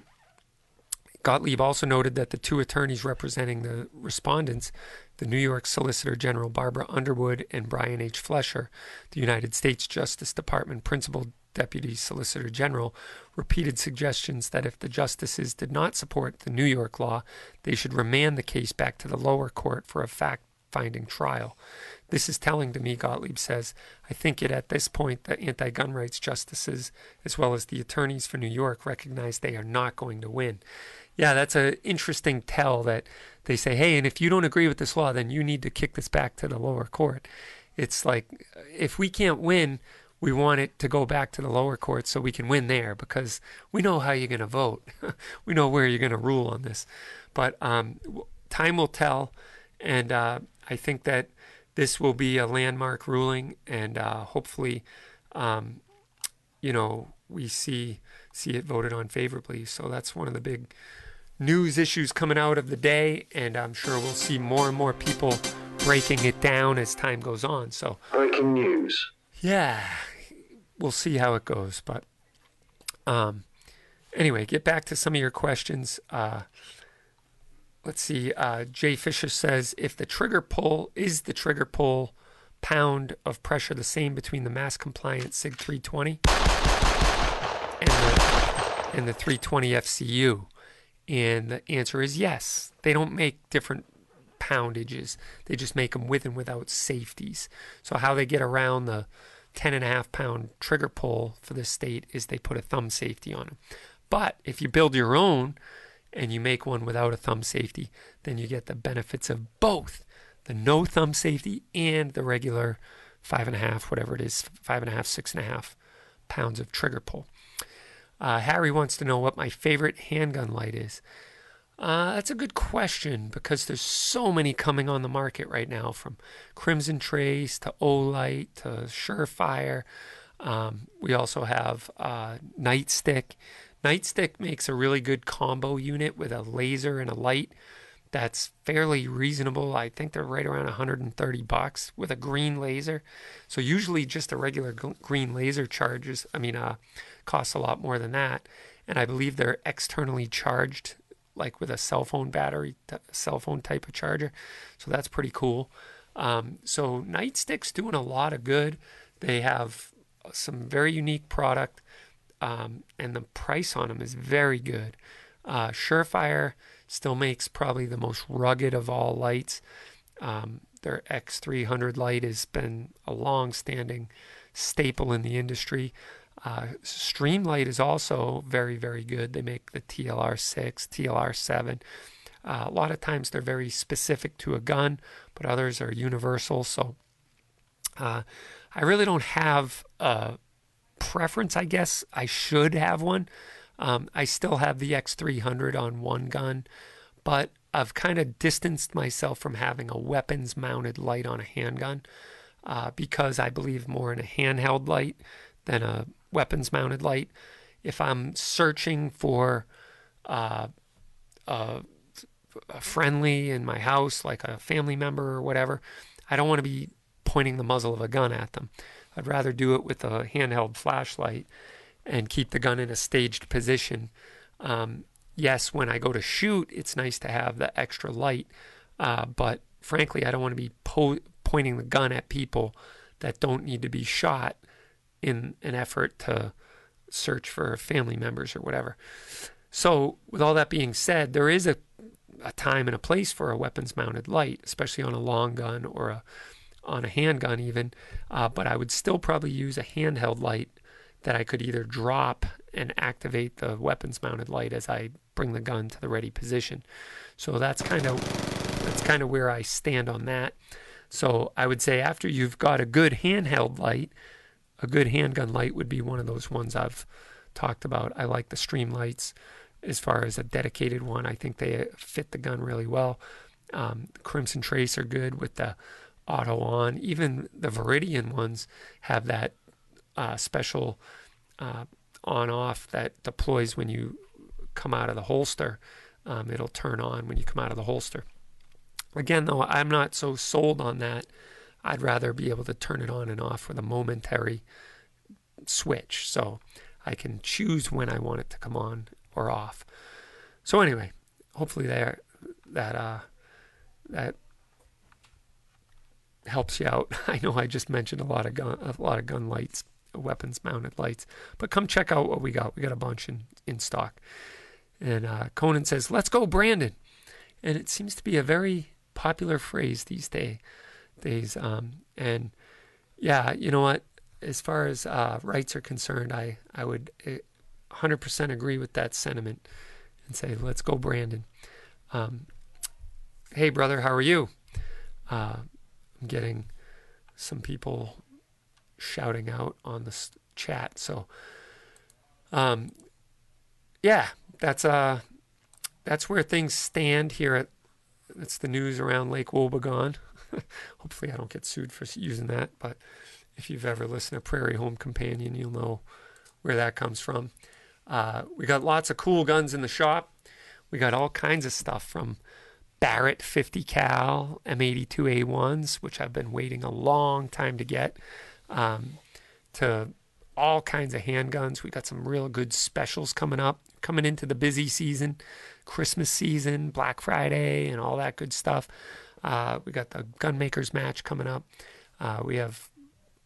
Gottlieb also noted that the two attorneys representing the respondents, the New York Solicitor General Barbara Underwood and Brian H. Fletcher, the United States Justice Department Principal Deputy Solicitor General, repeated suggestions that if the justices did not support the New York law, they should remand the case back to the lower court for a fact finding trial. This is telling to me, Gottlieb says. I think it at this point the anti gun rights justices, as well as the attorneys for New York, recognize they are not going to win. Yeah, that's an interesting tell that they say, hey, and if you don't agree with this law, then you need to kick this back to the lower court. It's like, if we can't win, we want it to go back to the lower court so we can win there because we know how you're going to vote. we know where you're going to rule on this. But um, time will tell. And uh, I think that this will be a landmark ruling, and uh, hopefully, um, you know, we see see it voted on favorably. So that's one of the big news issues coming out of the day, and I'm sure we'll see more and more people breaking it down as time goes on. So breaking news. Yeah, we'll see how it goes. But um, anyway, get back to some of your questions. Uh, let's see. Uh, Jay Fisher says if the trigger pull is the trigger pull pound of pressure the same between the mass compliant SIG 320 and the, and the 320 FCU? And the answer is yes. They don't make different poundages. They just make them with and without safeties. So how they get around the 10 and a half pound trigger pull for the state is they put a thumb safety on them. But if you build your own, and you make one without a thumb safety, then you get the benefits of both the no thumb safety and the regular five and a half, whatever it is, five and a half, six and a half pounds of trigger pull. Uh, Harry wants to know what my favorite handgun light is. Uh, that's a good question because there's so many coming on the market right now, from Crimson Trace to Olight to Surefire. Um, we also have uh, Nightstick. Nightstick makes a really good combo unit with a laser and a light that's fairly reasonable. I think they're right around 130 bucks with a green laser. So usually just a regular green laser charges, I mean, uh, costs a lot more than that. and I believe they're externally charged, like with a cell phone battery, cell phone type of charger. So that's pretty cool. Um, so Nightstick's doing a lot of good. They have some very unique product, um, and the price on them is very good. Uh, Surefire still makes probably the most rugged of all lights. Um, their X300 light has been a long-standing staple in the industry. Uh, Streamlight is also very, very good. They make the TLR6, TLR7. Uh, a lot of times they're very specific to a gun, but others are universal. So uh, I really don't have a preference, I guess. I should have one. Um, I still have the X300 on one gun, but I've kind of distanced myself from having a weapons mounted light on a handgun uh, because I believe more in a handheld light than a weapons mounted light. If I'm searching for uh, a, a friendly in my house, like a family member or whatever, I don't want to be pointing the muzzle of a gun at them. I'd rather do it with a handheld flashlight and keep the gun in a staged position. Um, yes, when I go to shoot, it's nice to have the extra light, uh, but frankly, I don't want to be po- pointing the gun at people that don't need to be shot in an effort to search for family members or whatever. So, with all that being said, there is a, a time and a place for a weapons mounted light, especially on a long gun or a on a handgun even. Uh, but I would still probably use a handheld light that I could either drop and activate the weapons mounted light as I bring the gun to the ready position. So that's kind of that's kind of where I stand on that. So I would say after you've got a good handheld light, a good handgun light would be one of those ones I've talked about. I like the Streamlights as far as a dedicated one. I think they fit the gun really well. Um, Crimson Trace are good with the auto on. Even the Viridian ones have that uh, special uh, on off that deploys when you come out of the holster. Um, it'll turn on when you come out of the holster. Again, though, I'm not so sold on that. I'd rather be able to turn it on and off with a momentary switch so I can choose when I want it to come on or off. So anyway, hopefully that that uh, that helps you out. I know I just mentioned a lot of gun a lot of gun lights, weapons mounted lights, but come check out what we got. We got a bunch in in stock. And uh, Conan says, "Let's go, Brandon," and it seems to be a very popular phrase these day, days. Um, and yeah, you know what? As far as uh, rights are concerned, I I would 100% eh, agree with that sentiment and say, "Let's go, Brandon." Um, hey, brother, how are you? Uh, I'm getting some people shouting out on the chat. So, um, yeah, that's uh, that's where things stand here at. That's the news around Lake Wobegon. Hopefully, I don't get sued for using that. But if you've ever listened to Prairie Home Companion, you'll know where that comes from. Uh, we got lots of cool guns in the shop. We got all kinds of stuff from Barrett 50 cal M82A1s, which I've been waiting a long time to get, um, to all kinds of handguns. We got some real good specials coming up, coming into the busy season, Christmas season, Black Friday, and all that good stuff. Uh, we got the gunmakers match coming up. Uh, we have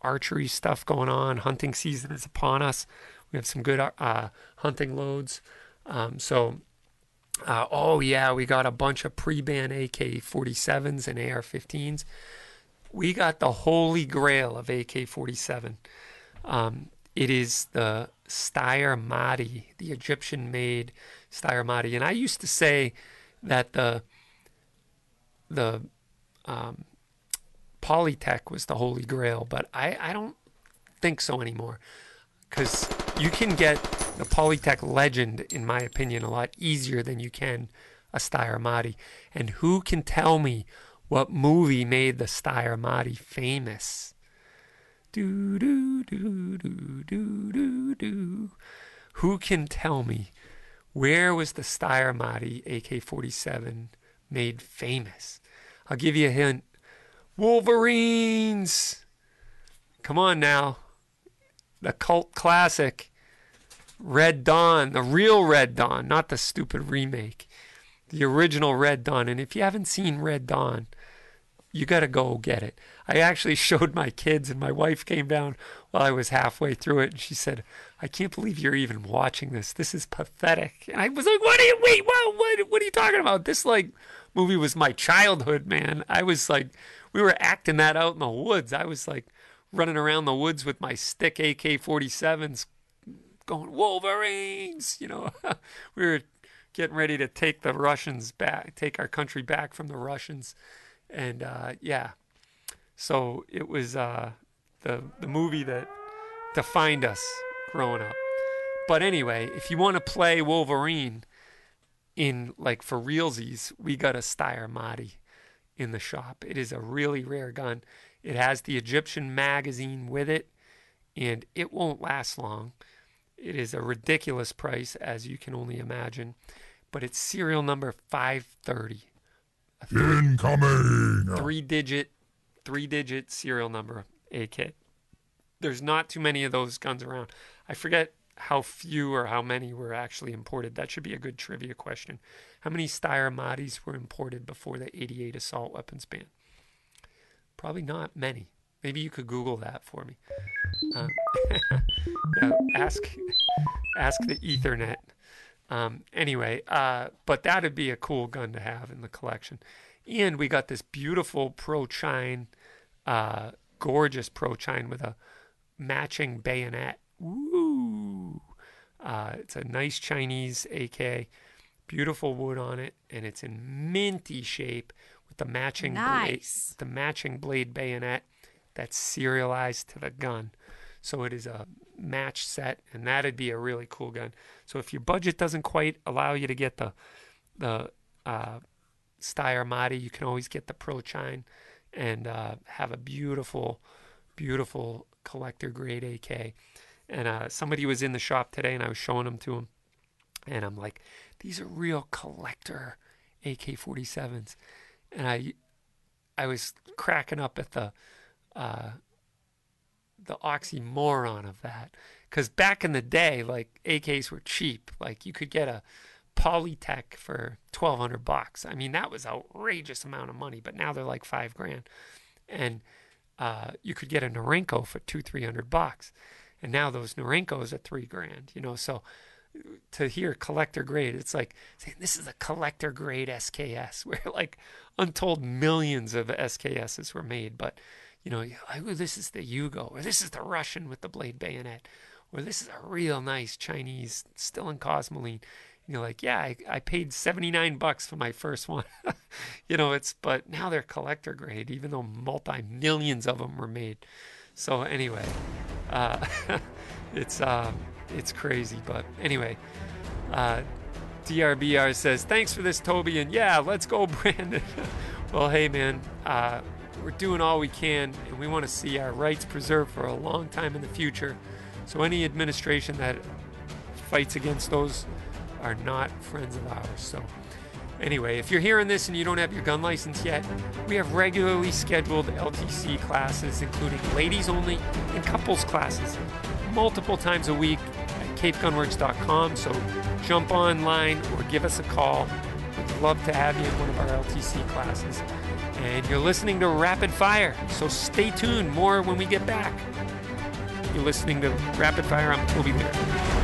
archery stuff going on. Hunting season is upon us. We have some good uh, hunting loads. Um, so uh, oh, yeah, we got a bunch of pre ban AK 47s and AR 15s. We got the holy grail of AK 47. Um, it is the Steyr Maadi, the Egyptian made Steyr Maadi. And I used to say that the, the um, Polytech was the holy grail, but I, I don't think so anymore. Because you can get the Polytech Legend, in my opinion, a lot easier than you can a Steyr. And who can tell me what movie made the Steyr famous? Do do do do do do do. Who can tell me where was the Steyr Maadi AK-47 made famous? I'll give you a hint. Wolverines. Come on now. The cult classic. Red Dawn, the real Red Dawn, not the stupid remake. The original Red Dawn. And if you haven't seen Red Dawn, you got to go get it. I actually showed my kids, and my wife came down while I was halfway through it, and she said, "I can't believe you're even watching this. This is pathetic." And I was like, "What are you? Wait, what? What? What are you talking about? This like movie was my childhood, man. I was like, we were acting that out in the woods. I was like running around the woods with my stick AK-47s, going Wolverines. You know, we were getting ready to take the Russians back, take our country back from the Russians." and uh, yeah, so it was uh, the the movie that defined us growing up. But anyway, if you want to play Wolverine in like for realsies, we got a Steyr Maadi in the shop. It is a really rare gun. It has the Egyptian magazine with it, and it won't last long. It is a ridiculous price, as you can only imagine, but it's serial number 530. Three, Incoming! Three digit, three digit serial number AK. There's not too many of those guns around. I forget how few or how many were actually imported. That should be a good trivia question. How many Steyr Maadis were imported before the 88 assault weapons ban? Probably not many. Maybe you could Google that for me. Um, yeah, ask, ask the Ethernet. Um, anyway, uh, but that'd be a cool gun to have in the collection. And we got this beautiful Pro Chine, uh, gorgeous Pro Chine with a matching bayonet. Uh, it's a nice Chinese AK, beautiful wood on it, and it's in minty shape with the matching Nice. blade, the matching blade bayonet that's serialized to the gun. So it is a match set, and that'd be a really cool gun. So if your budget doesn't quite allow you to get the the uh, Steyr Maadi, you can always get the Pro Chine and uh, have a beautiful, beautiful collector grade AK. And uh, somebody was in the shop today, and I was showing them to him, and I'm like, these are real collector AK-47s, and I I was cracking up at the uh, the oxymoron of that. Because back in the day, like AKs were cheap. Like you could get a Polytech for twelve hundred bucks. I mean, that was outrageous amount of money. But now they're like five grand, and uh, you could get a Norinco for two three hundred bucks. And now those Norincos are three grand. You know, so uh, to hear collector grade, it's like saying this is a collector grade SKS, where like untold millions of SKSs were made, but you know, like, oh, this is the Yugo, or this is the Russian with the blade bayonet, or this is a real nice Chinese still in Cosmoline. And you're like, yeah, I, I paid 79 bucks for my first one. you know, it's, but now they're collector grade, even though multi millions of them were made. So anyway, uh, it's, uh, it's crazy. But anyway, uh, DRBR says, thanks for this, Toby. And yeah, let's go, Brandon. well, hey, man, uh, we're doing all we can, and we want to see our rights preserved for a long time in the future. So any administration that fights against those are not friends of ours. So anyway, if you're hearing this and you don't have your gun license yet, we have regularly scheduled LTC classes, including ladies only and couples classes, multiple times a week at capegunworks.com. So jump online or give us a call. We'd love to have you in one of our LTC classes. And you're listening to Rapid Fire, so stay tuned. More when we get back. You're listening to Rapid Fire. I'm Toby Lear.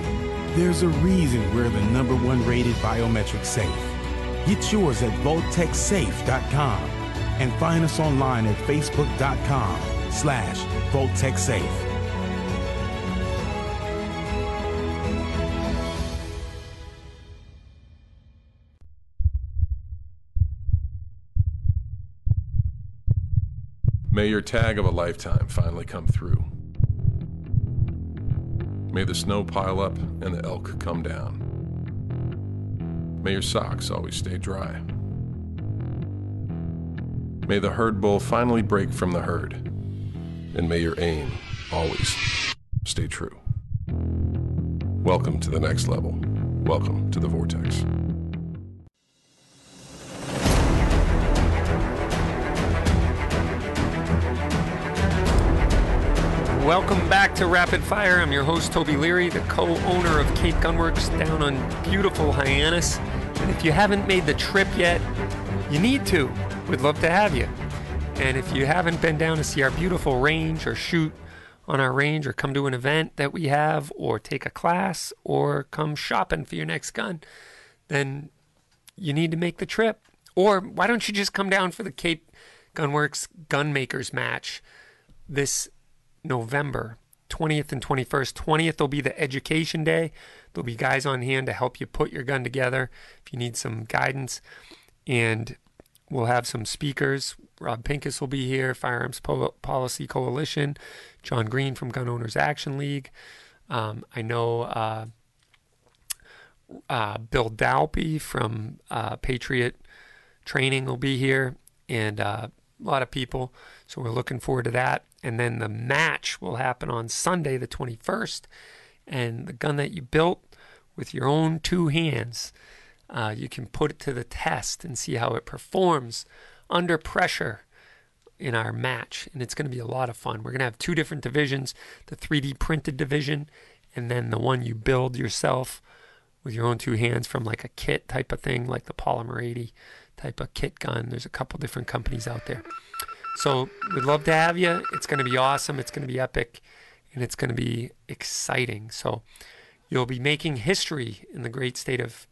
There's a reason we're the number one rated biometric safe. Get yours at VaultekSafe.com and find us online at Facebook.com slash VaultekSafe. May your tag of a lifetime finally come through. May the snow pile up and the elk come down. May your socks always stay dry. May the herd bull finally break from the herd. And may your aim always stay true. Welcome to the next level. Welcome to the Vortex. Welcome back to Rapid Fire. I'm your host, Toby Leary, the co owner of Cape Gunworks down on beautiful Hyannis. And if you haven't made the trip yet, you need to. We'd love to have you. And if you haven't been down to see our beautiful range or shoot on our range or come to an event that we have or take a class or come shopping for your next gun, then you need to make the trip. Or why don't you just come down for the Cape Gunworks Gunmakers match this November 20th and 21st. 20th will be the education day. There'll be guys on hand to help you put your gun together if you need some guidance. And we'll have some speakers. Rob Pincus will be here, Firearms Policy Coalition, John Green from Gun Owners Action League. Um, I know uh, uh, Bill Dalpy from uh, Patriot Training will be here, and uh, a lot of people. So we're looking forward to that. And then the match will happen on Sunday, the 21st. And the gun that you built with your own two hands, uh, you can put it to the test and see how it performs under pressure in our match. And it's going to be a lot of fun. We're going to have two different divisions the 3D printed division, and then the one you build yourself with your own two hands from like a kit type of thing, like the Polymer 80 type of kit gun. There's a couple different companies out there. So we'd love to have you. It's going to be awesome. It's going to be epic, and it's going to be exciting. So you'll be making history in the great state of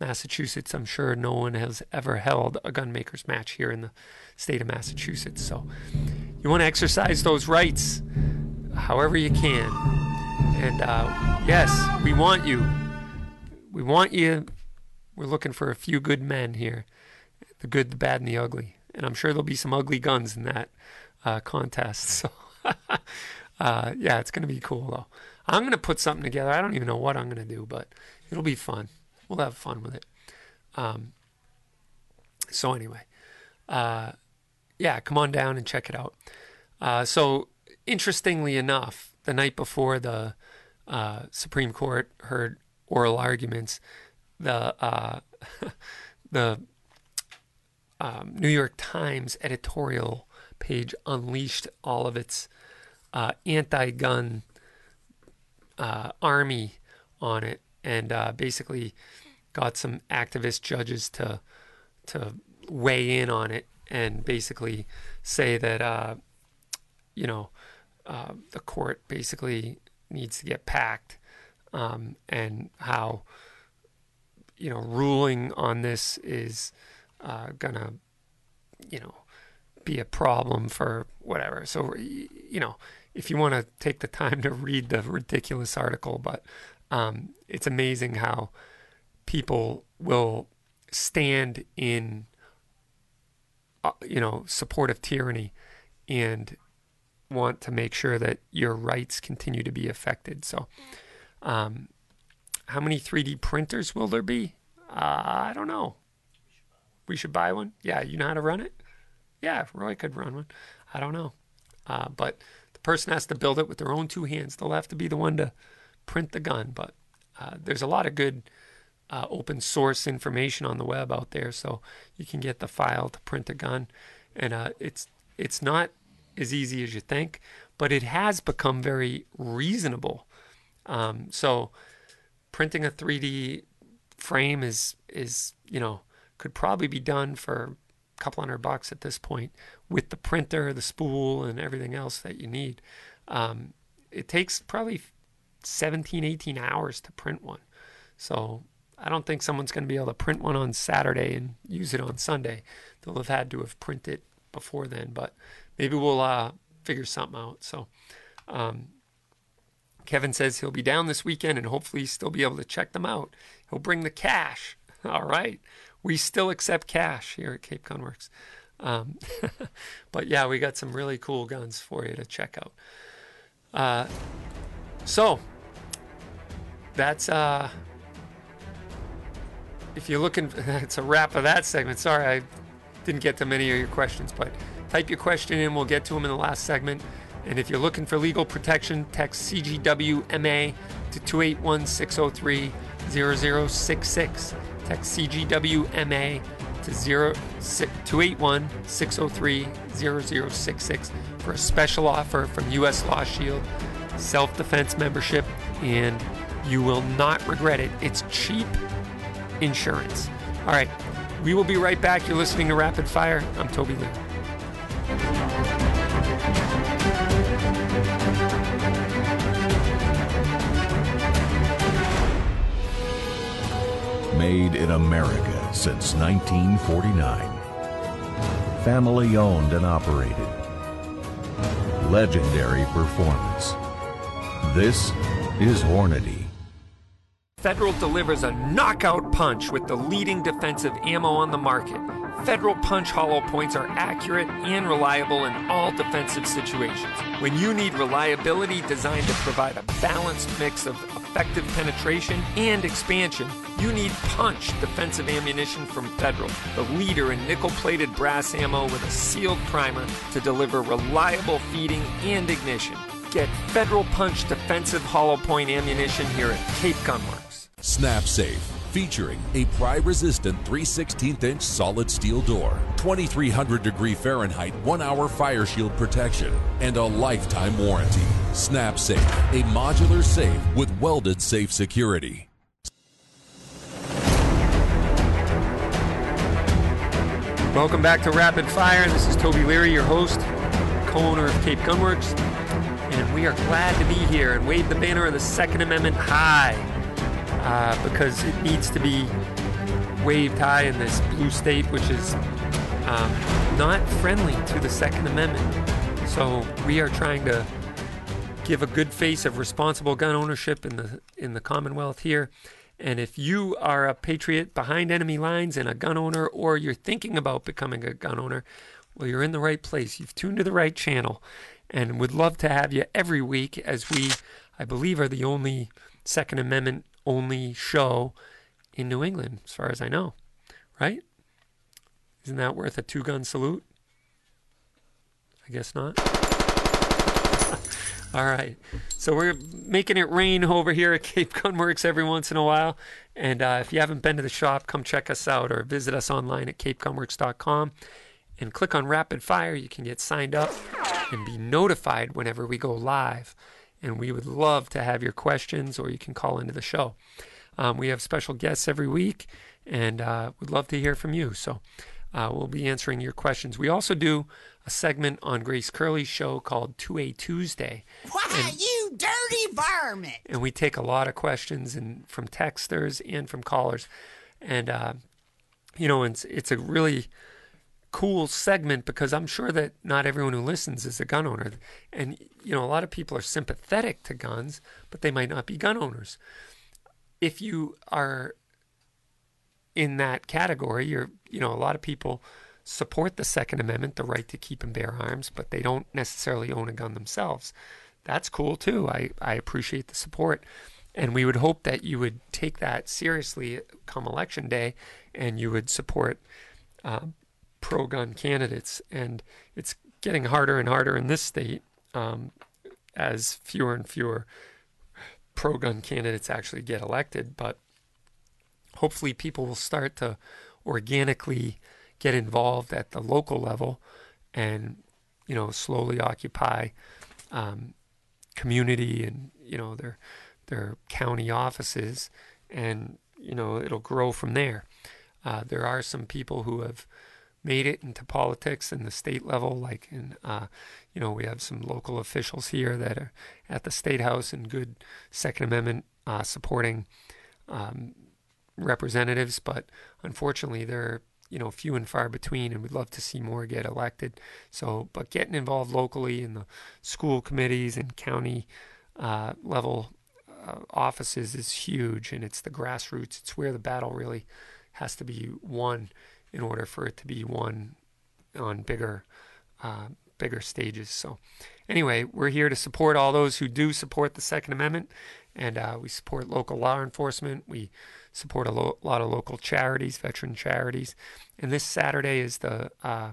Massachusetts. I'm sure no one has ever held a gunmakers match here in the state of Massachusetts. So you want to exercise those rights however you can. And uh, yes, we want you. We want you. We're looking for a few good men here the good, the bad, and the ugly and I'm sure there'll be some ugly guns in that uh, contest. So, uh, yeah, it's going to be cool though. I'm going to put something together. I don't even know what I'm going to do, but it'll be fun. We'll have fun with it. Um, so anyway, uh, yeah, come on down and check it out. Uh, so interestingly enough, the night before the uh, Supreme Court heard oral arguments, the uh, the um, New York Times editorial page unleashed all of its uh, anti-gun uh, army on it, and uh, basically got some activist judges to to weigh in on it and basically say that uh, you know uh, the court basically needs to get packed, um, and how you know ruling on this is uh, gonna, you know, be a problem for whatever. So, you know, if you want to take the time to read the ridiculous article, but um, it's amazing how people will stand in, uh, you know, support of tyranny and want to make sure that your rights continue to be affected. So, um, how many 3D printers will there be? Uh, I don't know we should buy one. Yeah, you know how to run it? Yeah, Roy could run one. I don't know. Uh, but the person has to build it with their own two hands. They'll have to be the one to print the gun. But uh, there's a lot of good uh, open source information on the web out there, so you can get the file to print a gun. And uh, it's it's not as easy as you think, but it has become very reasonable. Um, so printing a 3D frame is is you know could probably be done for a couple hundred bucks at this point with the printer, the spool, and everything else that you need. Um, it takes probably 17, 18 hours to print one. So I don't think someone's going to be able to print one on Saturday and use it on Sunday. They'll have had to have printed before then, but maybe we'll uh, figure something out. So um, Kevin says he'll be down this weekend and hopefully still be able to check them out. He'll bring the cash. All right. We still accept cash here at Cape Gunworks. Um, but yeah, we got some really cool guns for you to check out. Uh, so that's uh, if you're looking, it's a wrap of that segment. Sorry, I didn't get to many of your questions, but type your question in. We'll get to them in the last segment. And if you're looking for legal protection, text CGWMA to 281 603 0066. Text CGWMA to 281 603 0066 for a special offer from U.S. Law Shield self defense membership, and you will not regret it. It's cheap insurance. All right, we will be right back. You're listening to Rapid Fire. I'm Toby Lee. Made in America since 1949. Family owned and operated. Legendary performance. This is Hornady. Federal delivers a knockout punch with the leading defensive ammo on the market. Federal Punch hollow points are accurate and reliable in all defensive situations. When you need reliability designed to provide a balanced mix of effective penetration and expansion, you need Punch defensive ammunition from Federal, the leader in nickel plated brass ammo with a sealed primer to deliver reliable feeding and ignition. Get Federal Punch defensive hollow point ammunition here at Cape Gunworks. Snap Safe, featuring a pry resistant 3 16th inch solid steel door, 2300 degree Fahrenheit 1 hour fire shield protection, and a lifetime warranty. Snap Safe, a modular safe with welded safe security. Welcome back to Rapid Fire. This is Toby Leary, your host, co owner of Cape Gunworks, and we are glad to be here and wave the banner of the Second Amendment high uh, because it needs to be waved high in this blue state, which is um, not friendly to the Second Amendment. So we are trying to give a good face of responsible gun ownership in the in the Commonwealth here. And if you are a patriot behind enemy lines and a gun owner, or you're thinking about becoming a gun owner, well, you're in the right place. You've tuned to the right channel, and would love to have you every week as we, I believe, are the only Second Amendment only show in New England, as far as I know. Right? Isn't that worth a two gun salute? I guess not. All right. So we're making it rain over here at Cape Gunworks every once in a while. And uh, if you haven't been to the shop, come check us out or visit us online at capegunworks.com and click on Rapid Fire. You can get signed up and be notified whenever we go live. And we would love to have your questions or you can call into the show. Um, we have special guests every week and uh, we'd love to hear from you. So uh, we'll be answering your questions. We also do a segment on Grace Curley's show called 2A Tuesday. Why, And- you dirty varmint! and we take a lot of questions and from texters and from callers and uh, you know it's it's a really cool segment because I'm sure that not everyone who listens is a gun owner and you know a lot of people are sympathetic to guns but they might not be gun owners if you are in that category you're you know a lot of people support the second amendment the right to keep and bear arms but they don't necessarily own a gun themselves that's cool too. I, I appreciate the support. And we would hope that you would take that seriously come election day and you would support uh, pro gun candidates. And it's getting harder and harder in this state um, as fewer and fewer pro gun candidates actually get elected. But hopefully, people will start to organically get involved at the local level and, you know, slowly occupy. Um, community and you know their their county offices and you know it'll grow from there uh, there are some people who have made it into politics in the state level. Like in, uh, you know, we have some local officials here that are at the state house and good Second Amendment uh, supporting um, representatives, but unfortunately, they're you know few and far between, and we'd love to see more get elected. So, but getting involved locally in the school committees and county uh, level uh, offices is huge, and it's the grassroots. It's where the battle really has to be won in order for it to be won on bigger uh, bigger stages. So, anyway, we're here to support all those who do support the Second Amendment, and uh, we support local law enforcement. We support a lo- lot of local charities, veteran charities, and this Saturday is the uh,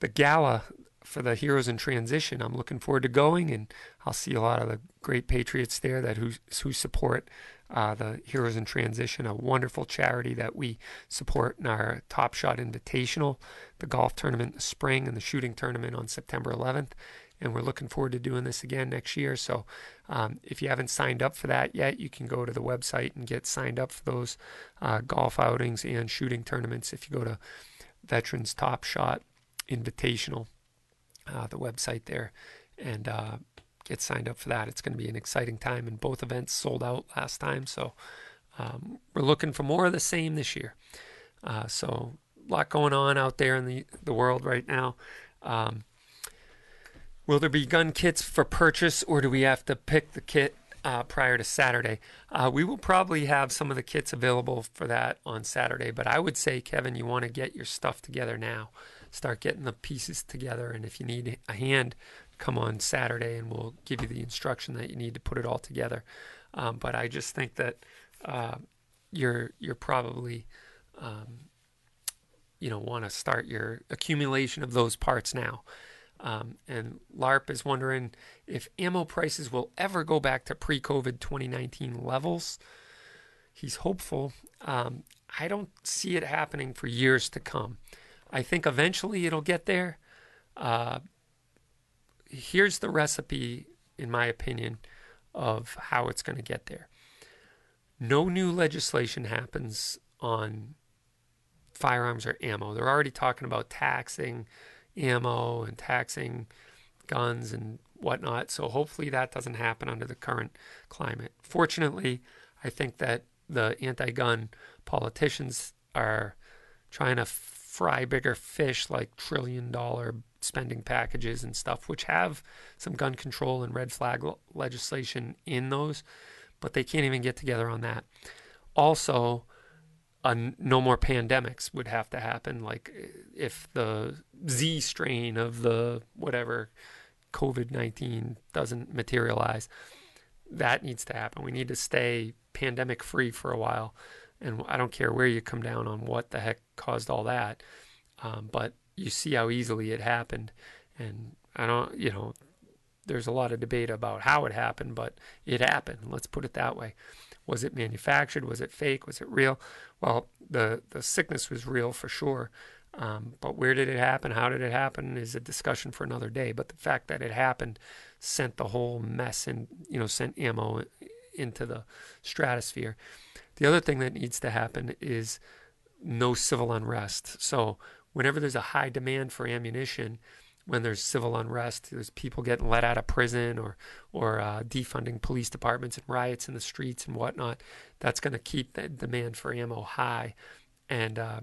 the gala for the Heroes in Transition. I'm looking forward to going, and I'll see a lot of the great patriots there that who who support uh, the Heroes in Transition, a wonderful charity that we support in our Top Shot Invitational, the golf tournament in the spring, and the shooting tournament on September 11th. And we're looking forward to doing this again next year. So um, if you haven't signed up for that yet, you can go to the website and get signed up for those uh, golf outings and shooting tournaments. If you go to Veterans Top Shot Invitational, uh, the website there, and uh, get signed up for that. It's going to be an exciting time, and both events sold out last time. So um, we're looking for more of the same this year. Uh, so a lot going on out there in the, the world right now. Um, will there be gun kits for purchase, or do we have to pick the kit uh, prior to Saturday? Uh, we will probably have some of the kits available for that on Saturday, but I would say, Kevin, you want to get your stuff together now. Start getting the pieces together, and if you need a hand come on Saturday and we'll give you the instruction that you need to put it all together. Um, but I just think that uh, you're you're probably um, you know want to start your accumulation of those parts now. Um, and LARP is wondering if ammo prices will ever go back to pre-COVID 2019 levels. He's hopeful. Um, I don't see it happening for years to come. I think eventually it'll get there, uh, here's the recipe, in my opinion, of how it's going to get there. No new legislation happens on firearms or ammo. They're already talking about taxing ammo and taxing guns and whatnot. So hopefully that doesn't happen under the current climate. Fortunately, I think that the anti gun politicians are trying to fry bigger fish like trillion dollar spending packages and stuff, which have some gun control and red flag legislation in those, but they can't even get together on that. Also, no more pandemics would have to happen. Like if the Z strain of the whatever COVID 19 doesn't materialize, that needs to happen. We need to stay pandemic free for a while. And I don't care where you come down on what the heck caused all that. Um, but you see how easily it happened. And I don't, you know, there's a lot of debate about how it happened, but it happened. Let's put it that way. Was it manufactured? Was it fake? Was it real? Well, the, the sickness was real for sure. Um, but where did it happen? How did it happen? Is a discussion for another day. But the fact that it happened sent the whole mess and you know sent ammo into the stratosphere. The other thing that needs to happen is no civil unrest. So whenever there's a high demand for ammunition, when there's civil unrest, there's people getting let out of prison or or uh, defunding police departments and riots in the streets and whatnot. That's going to keep the demand for ammo high, and uh,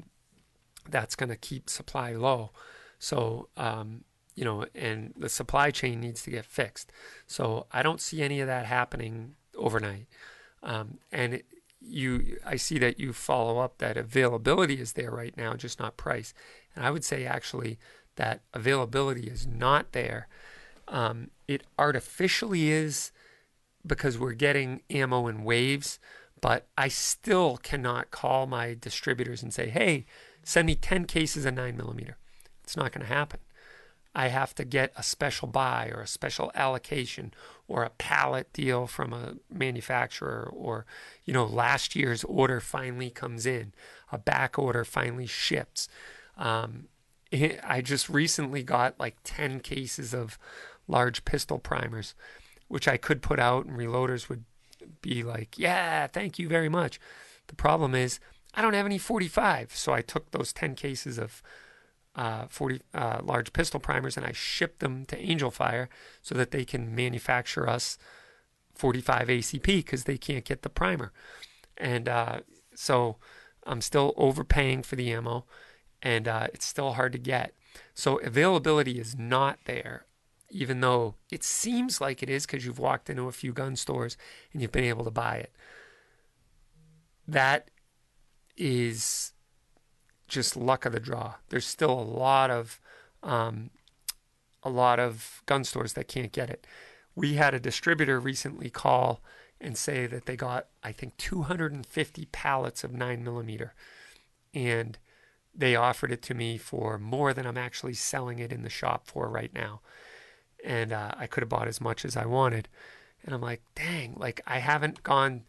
that's going to keep supply low. So um, you know, and the supply chain needs to get fixed. So I don't see any of that happening overnight. Um, and you, I see that you follow up that availability is there right now, just not price. And I would say actually that availability is not there. Um, it artificially is because we're getting ammo in waves, but I still cannot call my distributors and say, hey, send me 10 cases of 9 millimeter. It's not going to happen. I have to get a special buy or a special allocation or a pallet deal from a manufacturer or you know last year's order finally comes in a back order finally ships um, I just recently got like 10 cases of large pistol primers, which I could put out, and reloaders would be like, Yeah, thank you very much. The problem is, I don't have any 45. So I took those 10 cases of uh, 40 uh, large pistol primers and I ship them to Angel Fire so that they can manufacture us 45 ACP because they can't get the primer. And uh, so I'm still overpaying for the ammo and uh, it's still hard to get. So availability is not there, even though it seems like it is because you've walked into a few gun stores and you've been able to buy it. That is just luck of the draw. There's still a lot of um, a lot of gun stores that can't get it. We had a distributor recently call and say that they got I think 250 pallets of nine millimeter, and they offered it to me for more than I'm actually selling it in the shop for right now. And uh, I could have bought as much as I wanted. And I'm like, dang, like I haven't gone,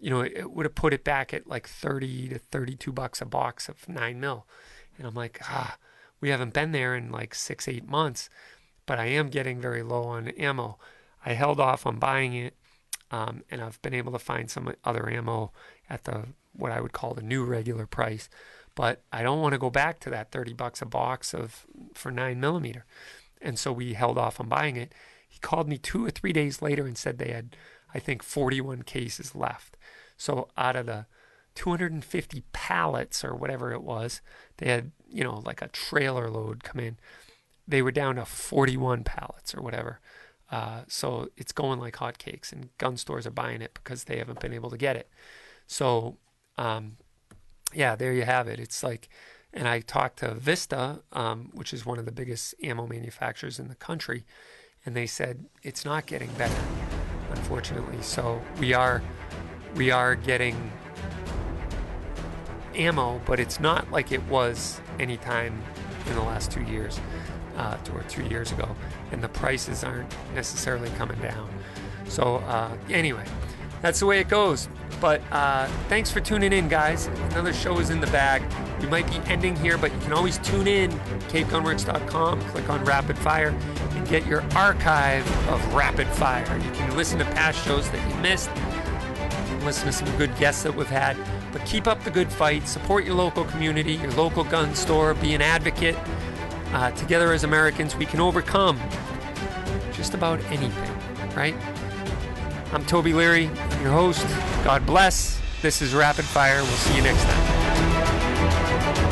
you know, it would have put it back at like 30 to 32 bucks a box of nine mil. And I'm like, ah, we haven't been there in like six, eight months, but I am getting very low on ammo. I held off on buying it, um, and I've been able to find some other ammo at the what I would call the new regular price but I don't want to go back to that 30 bucks a box of for 9 millimeter. And so we held off on buying it. He called me 2 or 3 days later and said they had I think 41 cases left. So out of the 250 pallets or whatever it was, they had, you know, like a trailer load come in. They were down to 41 pallets or whatever. Uh, so it's going like hotcakes, and gun stores are buying it because they haven't been able to get it. So um, yeah, there you have it. It's like, and I talked to Vista, um, which is one of the biggest ammo manufacturers in the country, and they said it's not getting better, unfortunately. So we are, we are getting ammo, but it's not like it was any time in the last two years, uh, or two years ago, and the prices aren't necessarily coming down. So uh, anyway, that's the way it goes. But uh, thanks for tuning in, guys. Another show is in the bag. We might be ending here, but you can always tune in, capegunworks.com, click on Rapid Fire, and get your archive of Rapid Fire. You can listen to past shows that you missed, listen to some good guests that we've had. But keep up the good fight, support your local community, your local gun store, be an advocate. Uh, together as Americans, we can overcome just about anything, right? I'm Toby Leary, your host. God bless. This is Rapid Fire. We'll see you next time.